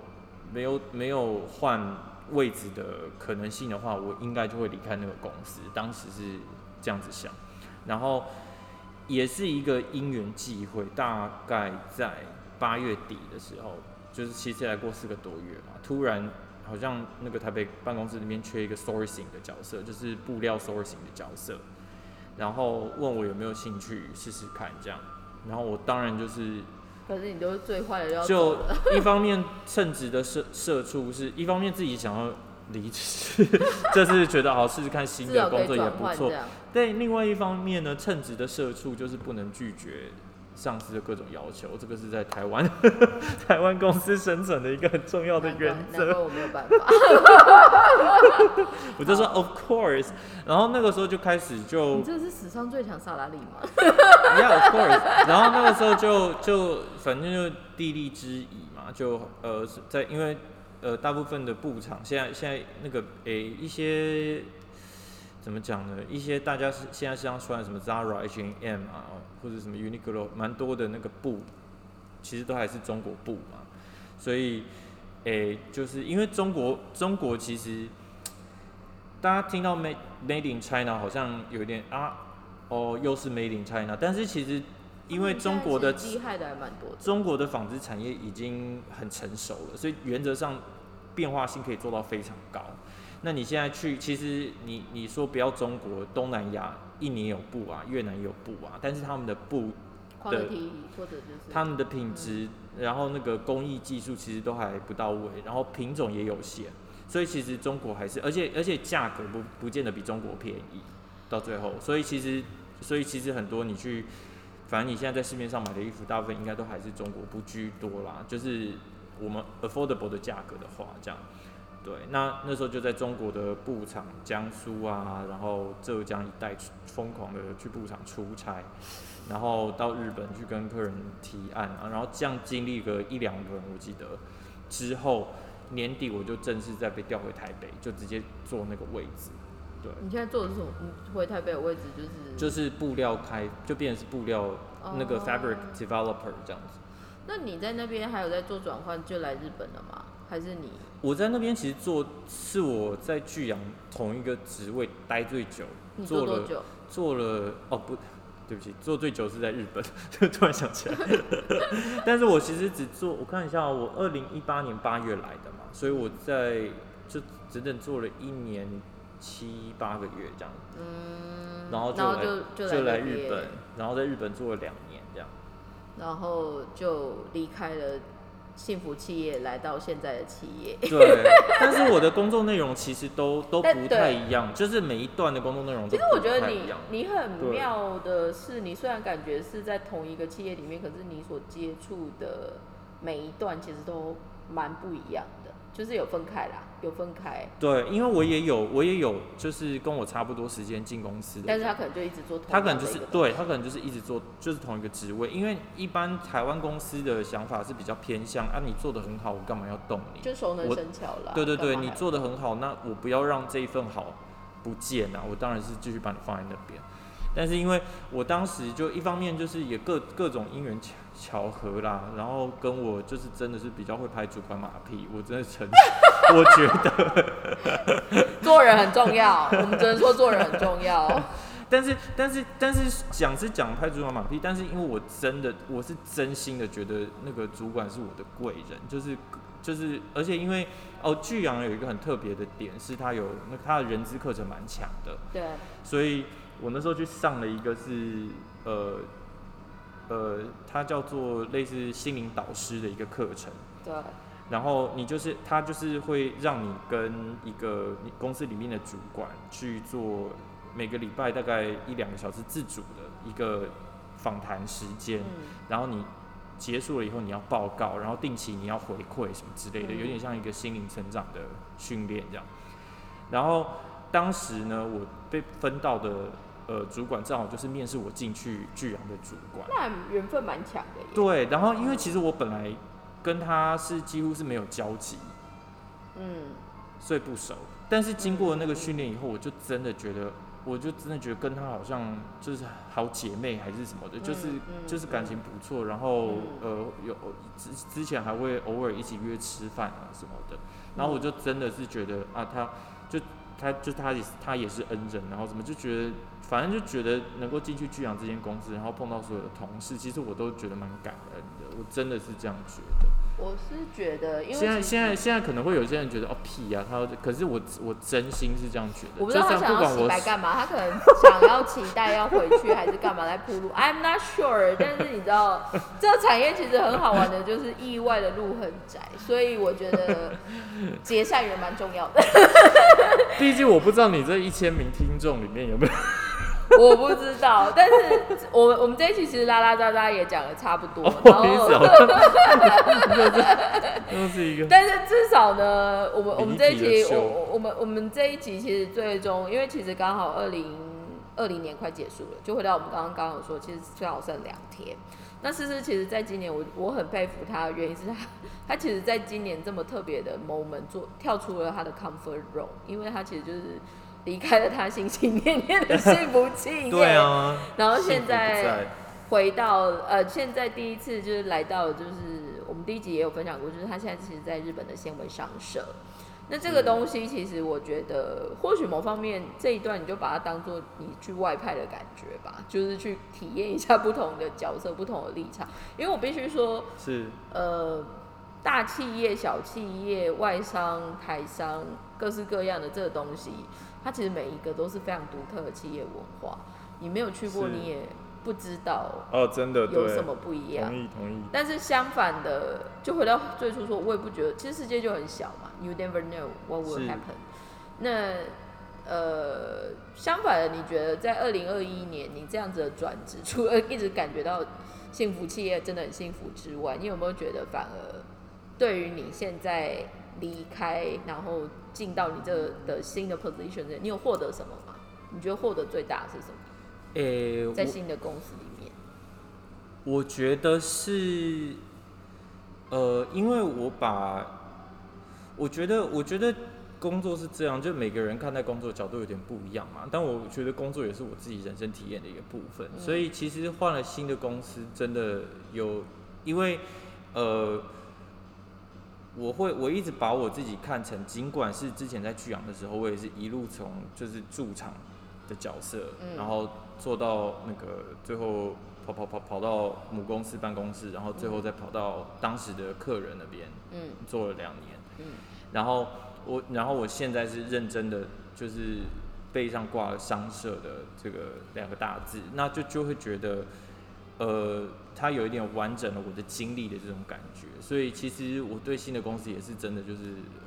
没有没有换位置的可能性的话，我应该就会离开那个公司。当时是这样子想，然后也是一个因缘际会，大概在八月底的时候，就是其实才过四个多月嘛，突然好像那个台北办公室里面缺一个 sourcing 的角色，就是布料 sourcing 的角色，然后问我有没有兴趣试试看这样，然后我当然就是可是你都是最坏的要就，一方面称职的社社畜是一方面自己想要离职，这是觉得好试试看新的工作也不错。换这样。但另外一方面呢，称职的社畜就是不能拒绝上司的各种要求，这个是在台湾 台湾公司生存的一个很重要的原则。我没有办法。我就说 of course，然后那个时候就开始就你这是史上最强萨拉利吗？Yeah, of course。然后那个时候就就反正就地利之宜嘛，就呃在因为呃大部分的布厂现在现在那个诶、一些怎么讲呢？一些大家是现在身上穿的什么 Zara、H&M 啊，或者什么 Uniqlo，蛮多的那个布，其实都还是中国布嘛。所以诶、就是因为中国中国其实大家听到 Made Made in China 好像有点啊。哦，又是 Made in China，但是其实因为中国的厉害的还蛮多的。中国的纺织产业已经很成熟了，所以原则上变化性可以做到非常高。那你现在去，其实你你说不要中国，东南亚，印尼有布啊，越南有布啊，但是他们的布，quality 或者就是他们的品质，然后那个工艺技术其实都还不到位，然后品种也有限，所以其实中国还是，而且而且价格不不见得比中国便宜，到最后，所以其实所以其实很多你去，反正你现在在市面上买的衣服，大部分应该都还是中国不居多啦，就是我们 affordable 的价格的话，这样。对，那那时候就在中国的布厂，江苏啊，然后浙江一带出疯狂的去布厂出差，然后到日本去跟客人提案啊，然后这样经历个一两轮，我记得之后年底我就正式再被调回台北，就直接坐那个位置。对，你现在坐的是什么？回台北的位置就是就是布料开，就变成是布料那个哦 fabric developer 这样子。那你在那边还有在做转换，就来日本了吗？还是你我在那边其实做是我在巨阳同一个职位待最久，做多了久？做了哦不，对不起，做最久是在日本，突然想起来。但是我其实只做，我看一下哦，我二零一八年八月来的嘛，所以我在就整整做了一年七八个月这样，嗯，然后就来就来日本，然后在日本做了两年这样。然后就离开了幸福企业，来到现在的企业。对，但是我的工作内容其实都都不太一样，就是每一段的工作内容都其实我觉得你。你很妙的是，你虽然感觉是在同一个企业里面，可是你所接触的每一段其实都蛮不一样的，就是有分开啦，有分开，对，因为我也有我也有就是跟我差不多时间进公司的，但是他可能就一直做同他可能就是对他可能就是一直做就是同一个职位，因为一般台湾公司的想法是比较偏向啊，你做的很好，我干嘛要动你？就熟能生巧啦。对对对，你做的很好，那我不要让这一份好不见啊，我当然是继续把你放在那边。但是因为我当时就一方面就是也各各种因缘巧巧合啦，然后跟我就是真的是比较会拍主管马屁，我真的承认，我觉得，做人很重要，我们只能说做人很重要。但是但是但是讲是讲拍主管马屁，但是因为我真的我是真心的觉得那个主管是我的贵人，就是就是而且因为哦巨阳有一个很特别的点是他有那他的人资课程蛮强的，对，所以我那时候去上了一个是呃呃，它叫做类似心灵导师的一个课程。对，然后你就是他就是会让你跟一个你公司里面的主管去做每个礼拜大概一两个小时自主的一个访谈时间，嗯，然后你结束了以后你要报告，然后定期你要回馈什么之类的，嗯有点像一个心灵成长的训练这样。然后当时呢，我被分到的呃主管正好就是面试我进去巨阳的主管。那缘分蛮强的耶。对，然后因为其实我本来跟他是几乎是没有交集，嗯，所以不熟。但是经过那个训练以后，我就真的觉得，我就真的觉得跟他好像就是好姐妹还是什么的，就是就是感情不错。然后嗯呃有之之前还会偶尔一起约吃饭啊什么的。然后我就真的是觉得啊，他就他就他也是他也是恩人，然后怎么就觉得反正就觉得能够进去巨阳这间公司，然后碰到所有的同事，其实我都觉得蛮感恩的。我真的是这样觉得。我是觉得，因为现在现在现在可能会有些人觉得哦屁呀、他要可是我我真心是这样觉得，我不知道他就想要洗不管我白干嘛，他可能想要期待要回去，还是干嘛来铺路？I'm not sure。但是你知道，这个产业其实很好玩的，就是意外的路很窄，所以我觉得结善缘蛮重要的。毕竟我不知道你这一千名听众里面有没有 我不知道，但是我们我们这一期其实拉拉杂杂也讲的差不多，哦，然后 但是至少呢，我们我们这一集，离题的秀我我我们我们这一集其实最终，因为其实刚好二零二零年快结束了，就回到我们刚刚刚刚有说，其实最好剩两天。那思思其实在今年我我很佩服他的原因是他他其实在今年这么特别的 moment 做跳出了他的 comfort zone，因为他其实就是离开了他心心念念的幸福企业，对啊，然后现在在。回到呃，现在第一次就是来到，就是我们第一集也有分享过，就是他现在其实在日本的纤维商社。那这个东西其实我觉得，或许某方面这一段你就把它当做你去外派的感觉吧，就是去体验一下不同的角色、不同的立场。因为我必须说，是。呃，大企业、小企业、外商、台商，各式各样的这个东西，它其实每一个都是非常独特的企业文化。你没有去过，你也不知道哦，真的有什么不一样。意同意，但是相反的，就回到最初说，我也不觉得，其实世界就很小嘛，You never know what will happen。那呃，相反的，你觉得在二零二一年你这样子的转职，除了一直感觉到幸福企业真的很幸福之外，你有没有觉得反而对于你现在离开，然后进到你这的新的 position，你有获得什么吗？你觉得获得最大是什么？诶、在新的公司里面，我觉得是，呃，因为我把，我觉得，我觉得工作是这样，就每个人看待工作的角度有点不一样嘛。但我觉得工作也是我自己人生体验的一个部分，嗯所以其实换了新的公司，真的有，因为，呃。我会，我一直把我自己看成，尽管是之前在巨阳的时候，我也是一路从就是驻场的角色，嗯。然后做到那个最后跑跑跑跑到母公司办公室，然后最后再跑到当时的客人那边嗯。做了两年，嗯。然后我然后我现在是认真的，就是背上挂了商社的这个两个大字，那就就会觉得，呃，它有一点完整了我的经历的这种感觉，所以其实我对新的公司也是真的就是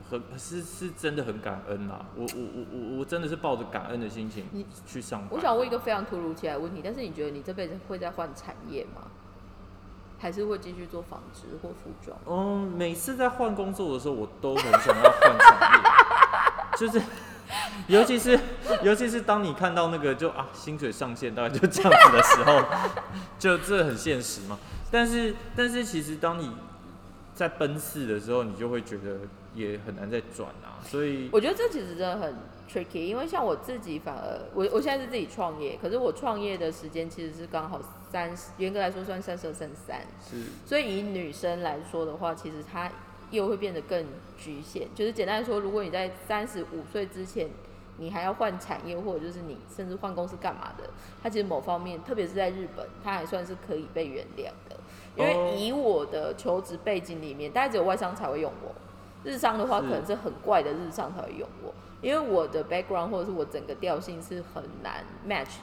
很是是真的很感恩啦，我我我我我真的是抱着感恩的心情去上班。我想问一个非常突如其来的问题，但是你觉得你这辈子会再换产业吗？还是会继续做纺织或服装？嗯，每次在换工作的时候，我都很想要换产业，就是，尤其是尤其是当你看到那个就啊薪水上限大概就这样子的时候，就这很现实嘛。但是但是其实当你在奔四的时候，你就会觉得也很难再转啊，所以我觉得这其实真的很 tricky，因为像我自己反而我我现在是自己创业，可是我创业的时间其实是刚好三十，严格来说算三十二升三，是。所以以女生来说的话，其实她又会变得更局限。就是简单说，如果你在三十五岁之前，你还要换产业，或者就是你甚至换公司干嘛的，它其实某方面，特别是在日本，它还算是可以被原谅的。因哦为以我的求职背景里面，大概只有外商才会用我，日商的话可能是很怪的日商才会用我，因为我的 background 或者是我整个调性是很难 match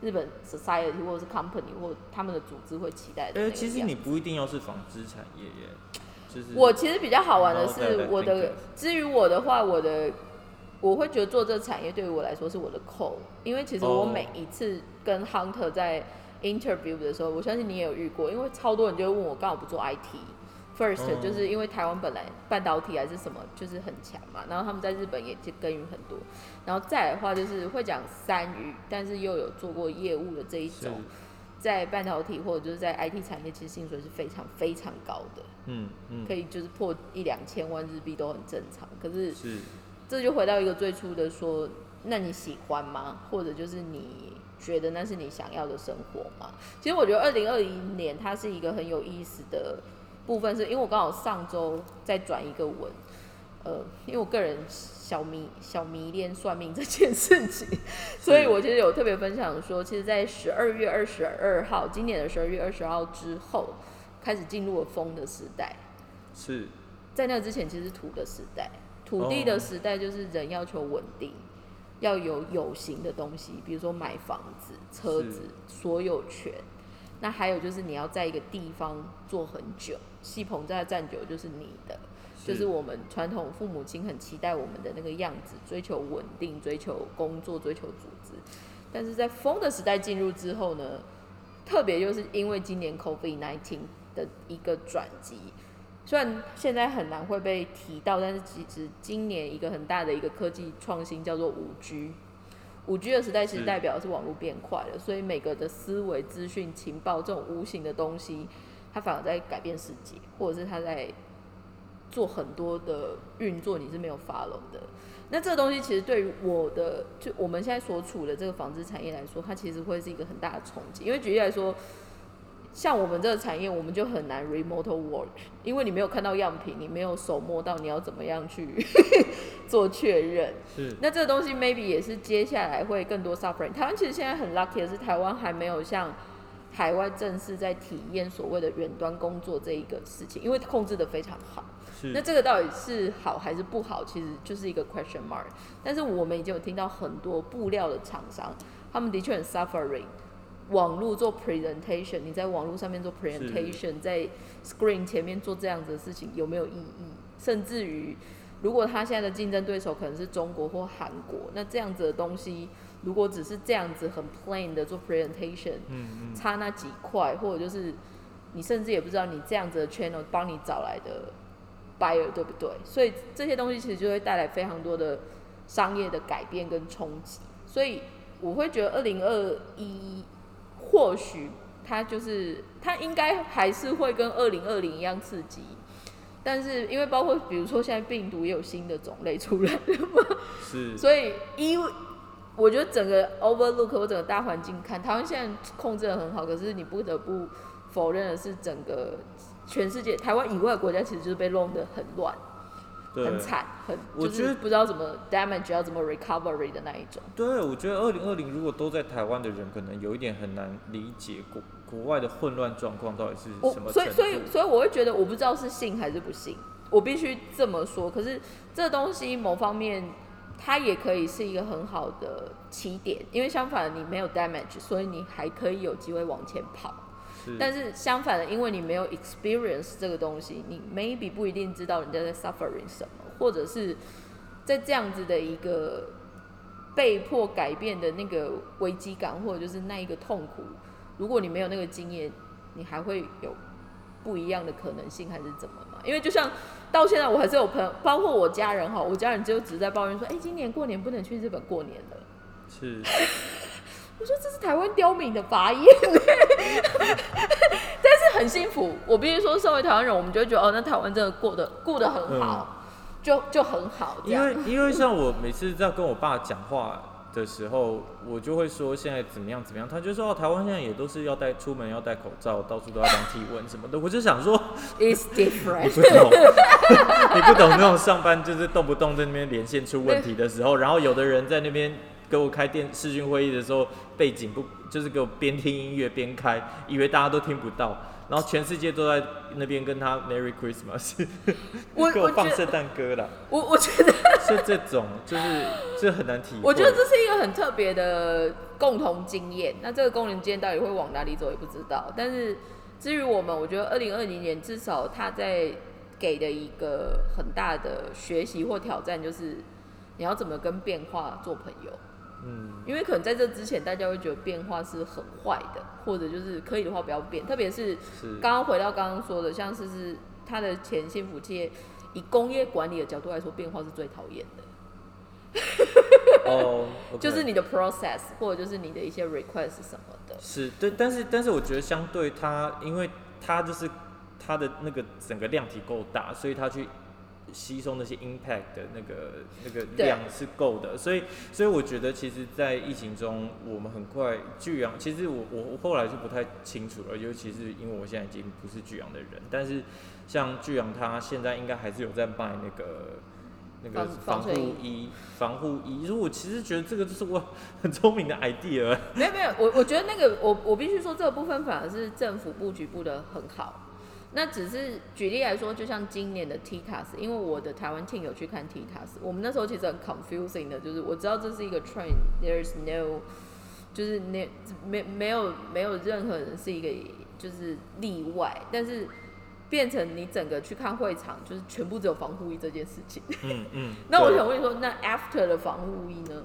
日本 society 或者是 company 或他们的组织会期待的呃，其实你不一定要是纺织产业耶，就是我其实比较好玩的是，我的至于我的话，我的我会觉得做这个产业对于我来说是我的扣，因为其实我哦每一次跟 Hunter 在 interview 的时候，我相信你也有遇过，因为超多人就会问我刚好不做 IT。First 哦就是因为台湾本来半导体还是什么就是很强嘛，然后他们在日本也就耕耘很多，然后再来的话就是会讲三语，但是又有做过业务的这一种，在半导体或者就是在 IT 产业，其实薪水是非常非常高的。嗯嗯可以就是破一两千万日币都很正常。可是是这就回到一个最初的说，那你喜欢吗？或者就是你觉得那是你想要的生活吗？其实我觉得二零二一年它是一个很有意思的部分，是因为我刚好上周在转一个文，呃，因为我个人小迷小迷恋算命这件事情，所以我其实有特别分享说，其实，在十二月二十二号，今年的十二月二十号之后，开始进入了风的时代。是在那之前，其实是土的时代，土地的时代就是人要求稳定，要有有形的东西，比如说买房子、车子、所有权。那还有就是你要在一个地方做很久，戏棚在站久就是你的，就是我们传统父母亲很期待我们的那个样子，追求稳定，追求工作，追求组织。但是在风的时代进入之后呢，特别就是因为今年 COVID 1 9的一个转机，虽然现在很难会被提到，但是其实今年一个很大的一个科技创新叫做五 G。五 G 的时代其实代表的是网络变快了，所以每个的思维、资讯、情报这种无形的东西，它反而在改变世界，或者是它在做很多的运作，你是没有 follow 的。那这个东西其实对于我的，就我们现在所处的这个纺织产业来说，它其实会是一个很大的冲击。因为举例来说，像我们这个产业，我们就很难 remote work，因为你没有看到样品，你没有手摸到，你要怎么样去 做确认？是那这个东西 maybe 也是接下来会更多 suffering。台湾其实现在很 lucky 的是，台湾还没有像海外正式在体验所谓的远端工作这一个事情，因为控制的非常好。是那这个到底是好还是不好，其实就是一个 question mark。但是我们已经有听到很多布料的厂商，他们的确很 suffering。网络做 presentation，你在网络上面做 presentation，在 screen 前面做这样子的事情有没有意义？甚至于，如果他现在的竞争对手可能是中国或韩国，那这样子的东西，如果只是这样子很 plain 的做 presentation，嗯嗯差那几块，或者就是你甚至也不知道你这样子的 channel 帮你找来的 buyer，对不对？所以这些东西其实就会带来非常多的商业的改变跟冲击。所以我会觉得二零二一或许它就是它应该还是会跟二零二零一样刺激，但是因为包括比如说现在病毒也有新的种类出来了嘛，是，所以因为我觉得整个 overlook 或整个大环境看，台湾现在控制的很好，可是你不得不否认的是，整个全世界台湾以外的国家其实就是被弄得很乱、对很惨、很我觉得就是不知道怎么 damage 要怎么 recovery 的那一种。对，我觉得二零二零如果都在台湾的人，可能有一点很难理解国国外的混乱状况到底是我什么。所以所以所以我会觉得我不知道是信还是不信，我必须这么说。可是这东西某方面它也可以是一个很好的起点，因为相反你没有 damage，所以你还可以有机会往前跑。是但是相反的，因为你没有 experience 这个东西，你 maybe 不一定知道人家在 suffering 什么，或者是在这样子的一个被迫改变的那个危机感，或者就是那一个痛苦，如果你没有那个经验，你还会有不一样的可能性，还是怎么嘛？因为就像到现在，我还是有朋友，包括我家人哈，我家人就只是在抱怨说，哎、今年过年不能去日本过年了。是，我说这是台湾刁民的发言，但是很幸福。我必须说，身为台湾人，我们就会觉得哦，那台湾真的过得过得很好，就就很好。因为因为像我每次在跟我爸讲话的时候，我就会说现在怎么样怎么样，他就说哦，台湾现在也都是要戴出门要戴口罩，到处都要量体温什么的。我就想说，it's 你 different。不懂，你不懂那种上班就是动不动在那边连线出问题的时候，然后有的人在那边给我开电视讯会议的时候，背景不就是给我边听音乐边开，以为大家都听不到，然后全世界都在那边跟他 Merry Christmas，我 给我放圣诞歌啦，我我觉得，是这种，就是这很难体会。我觉得这是一个很特别的共同经验。那这个共同经验到底会往哪里走，也不知道。但是至于我们，我觉得二零二零年至少他在给的一个很大的学习或挑战，就是你要怎么跟变化做朋友。嗯，因为可能在这之前，大家会觉得变化是很坏的，或者就是可以的话不要变。特别是是刚刚回到刚刚说的，像是是它的前幸福企业，以工业管理的角度来说，变化是最讨厌的，哦 就是你的 process 或者就是你的一些 request 什么的。是对，但是但是我觉得相对它，因为它就是它的那个整个量体够大，所以它去吸收那些 impact 的那个那个量是够的，所以所以我觉得其实，在疫情中，我们很快巨阳，其实我我我后来就不太清楚了，尤其是因为我现在已经不是巨阳的人，但是像巨阳他现在应该还是有在卖那个。那个防护衣，防护衣，如果我其实觉得这个就是我 很聪明的 idea，没有没有，我我觉得那个我我必须说这个部分反而是政府布局布的很好。那只是举例来说，就像今年的 TTAS，因为我的台湾 team 有去看 TTAS，我们那时候其实很 confusing 的，就是我知道这是一个 train，there's no，就是那没没有没有任何人是一个就是例外，但是变成你整个去看会场，就是全部只有防护衣这件事情。嗯嗯。那我想问你说，那 after 的防护衣呢？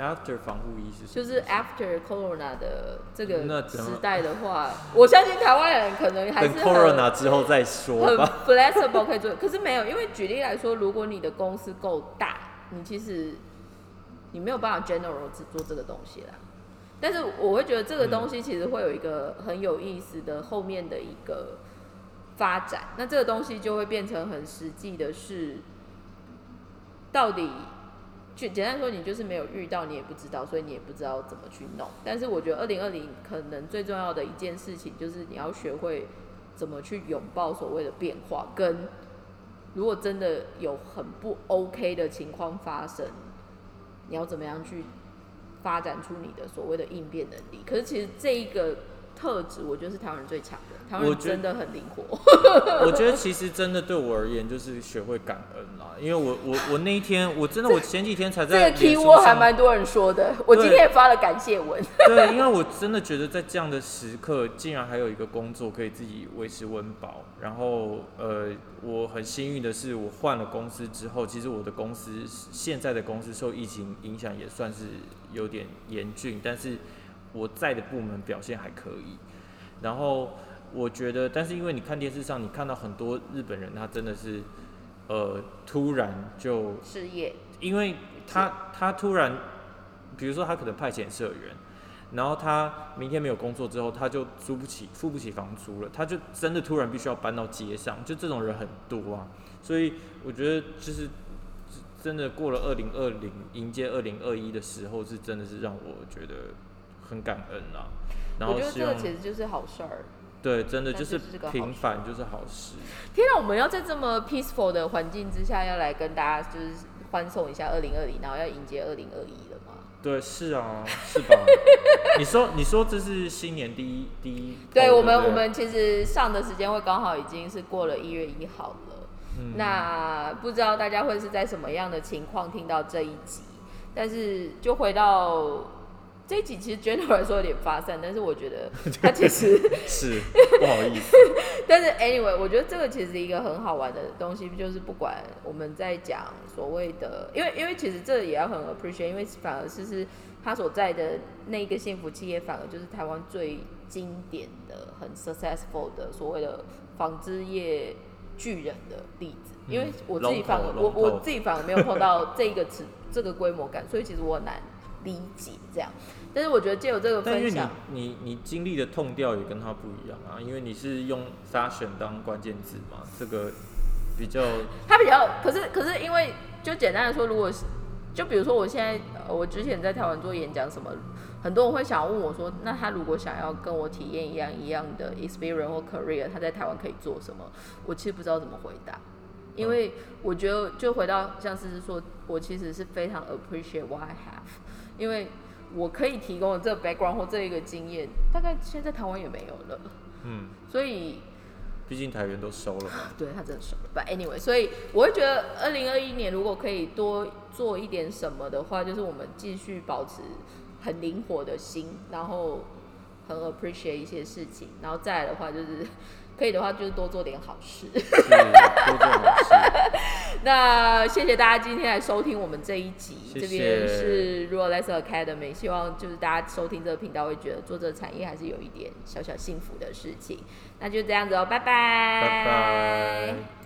After 防护衣是什么就是 after corona 的这个时代的话，我相信台湾人可能还是很 corona 之后再说很吧。flexible 可以做，可是没有，因为举例来说，如果你的公司够大，你其实你没有办法 general 只做这个东西啦。但是我会觉得这个东西其实会有一个很有意思的后面的一个发展，那这个东西就会变成很实际的是，到底就简单说，你就是没有遇到，你也不知道，所以你也不知道怎么去弄。但是我觉得二零二零可能最重要的一件事情就是你要学会怎么去拥抱所谓的变化，跟如果真的有很不 OK 的情况发生，你要怎么样去发展出你的所谓的应变能力。可是其实这一个特质，我觉得是台湾人最强，台湾我真的很灵活。我觉得其实真的对我而言就是学会感恩啦，因为我我我那一天我真的我前几天才这个在脸 key 书 word 还蛮多人说的，我今天也发了感谢文。对，因为我真的觉得在这样的时刻，竟然还有一个工作可以自己维持温饱。然后，呃，我很幸运的是，我换了公司之后，其实我的公司现在的公司受疫情影响也算是有点严峻，但是我在的部门表现还可以。然后，我觉得，但是因为你看电视上，你看到很多日本人，他真的是，呃，突然就失业，因为他他突然，比如说他可能派遣社员，然后他明天没有工作之后，他就租不起付不起房租了，他就真的突然必须要搬到街上，就这种人很多啊，所以我觉得就是真的过了二零二零迎接二零二一的时候，是真的是让我觉得很感恩啊。然我觉得这个其实就是好事儿。对，真的就是平凡就是好事。天啊，我们要在这么 peaceful 的环境之下，要来跟大家就是欢送一下二零二零，然后要迎接二零二一了吗？对，是啊，是吧？你说，你说这是新年第一第一，对我们，我们其实上的时间会刚好已经是过了一月一号了。嗯那不知道大家会是在什么样的情况听到这一集？但是就回到这一集，其实 general 来说有点发散，但是我觉得 它其实，是 不好意思，但是 anyway，我觉得这个其实一个很好玩的东西，就是不管我们在讲所谓的，因为因为其实这也要很 appreciate，因为反而是是他所在的那个幸福企业，反而就是台湾最经典的、很 successful 的所谓的纺织业巨人的例子。因为我自己反而我我自己反而没有碰到这个词这个规模感，所以其实我很难理解这样。但是我觉得借由这个但因为你分享，你你经历的痛调也跟他不一样啊，因为你是用 fashion 当关键字嘛，这个比较他比较，可是可是因为就简单的说，如果是就比如说我现在呃我之前在台湾做演讲什么，很多人会想问我说，那他如果想要跟我体验一样一样的 experience 或 career，他在台湾可以做什么？我其实不知道怎么回答，因为我觉得就回到像是说，我其实是非常 appreciate what I have，因为我可以提供的这个 background 或这一个经验，大概现在台湾也没有了，嗯，所以毕竟台员都收了嘛。对他真的收了。But anyway，所以我会觉得二零二一年如果可以多做一点什么的话，就是我们继续保持很灵活的心，然后很 appreciate 一些事情，然后再来的话就是可以的话就是多做点好事。是多做好事。那谢谢大家今天来收听我们这一集，谢谢这边是 r o l e s Academy，希望就是大家收听这个频道会觉得做这个产业还是有一点小小幸福的事情。那就这样子哦，拜拜，拜拜。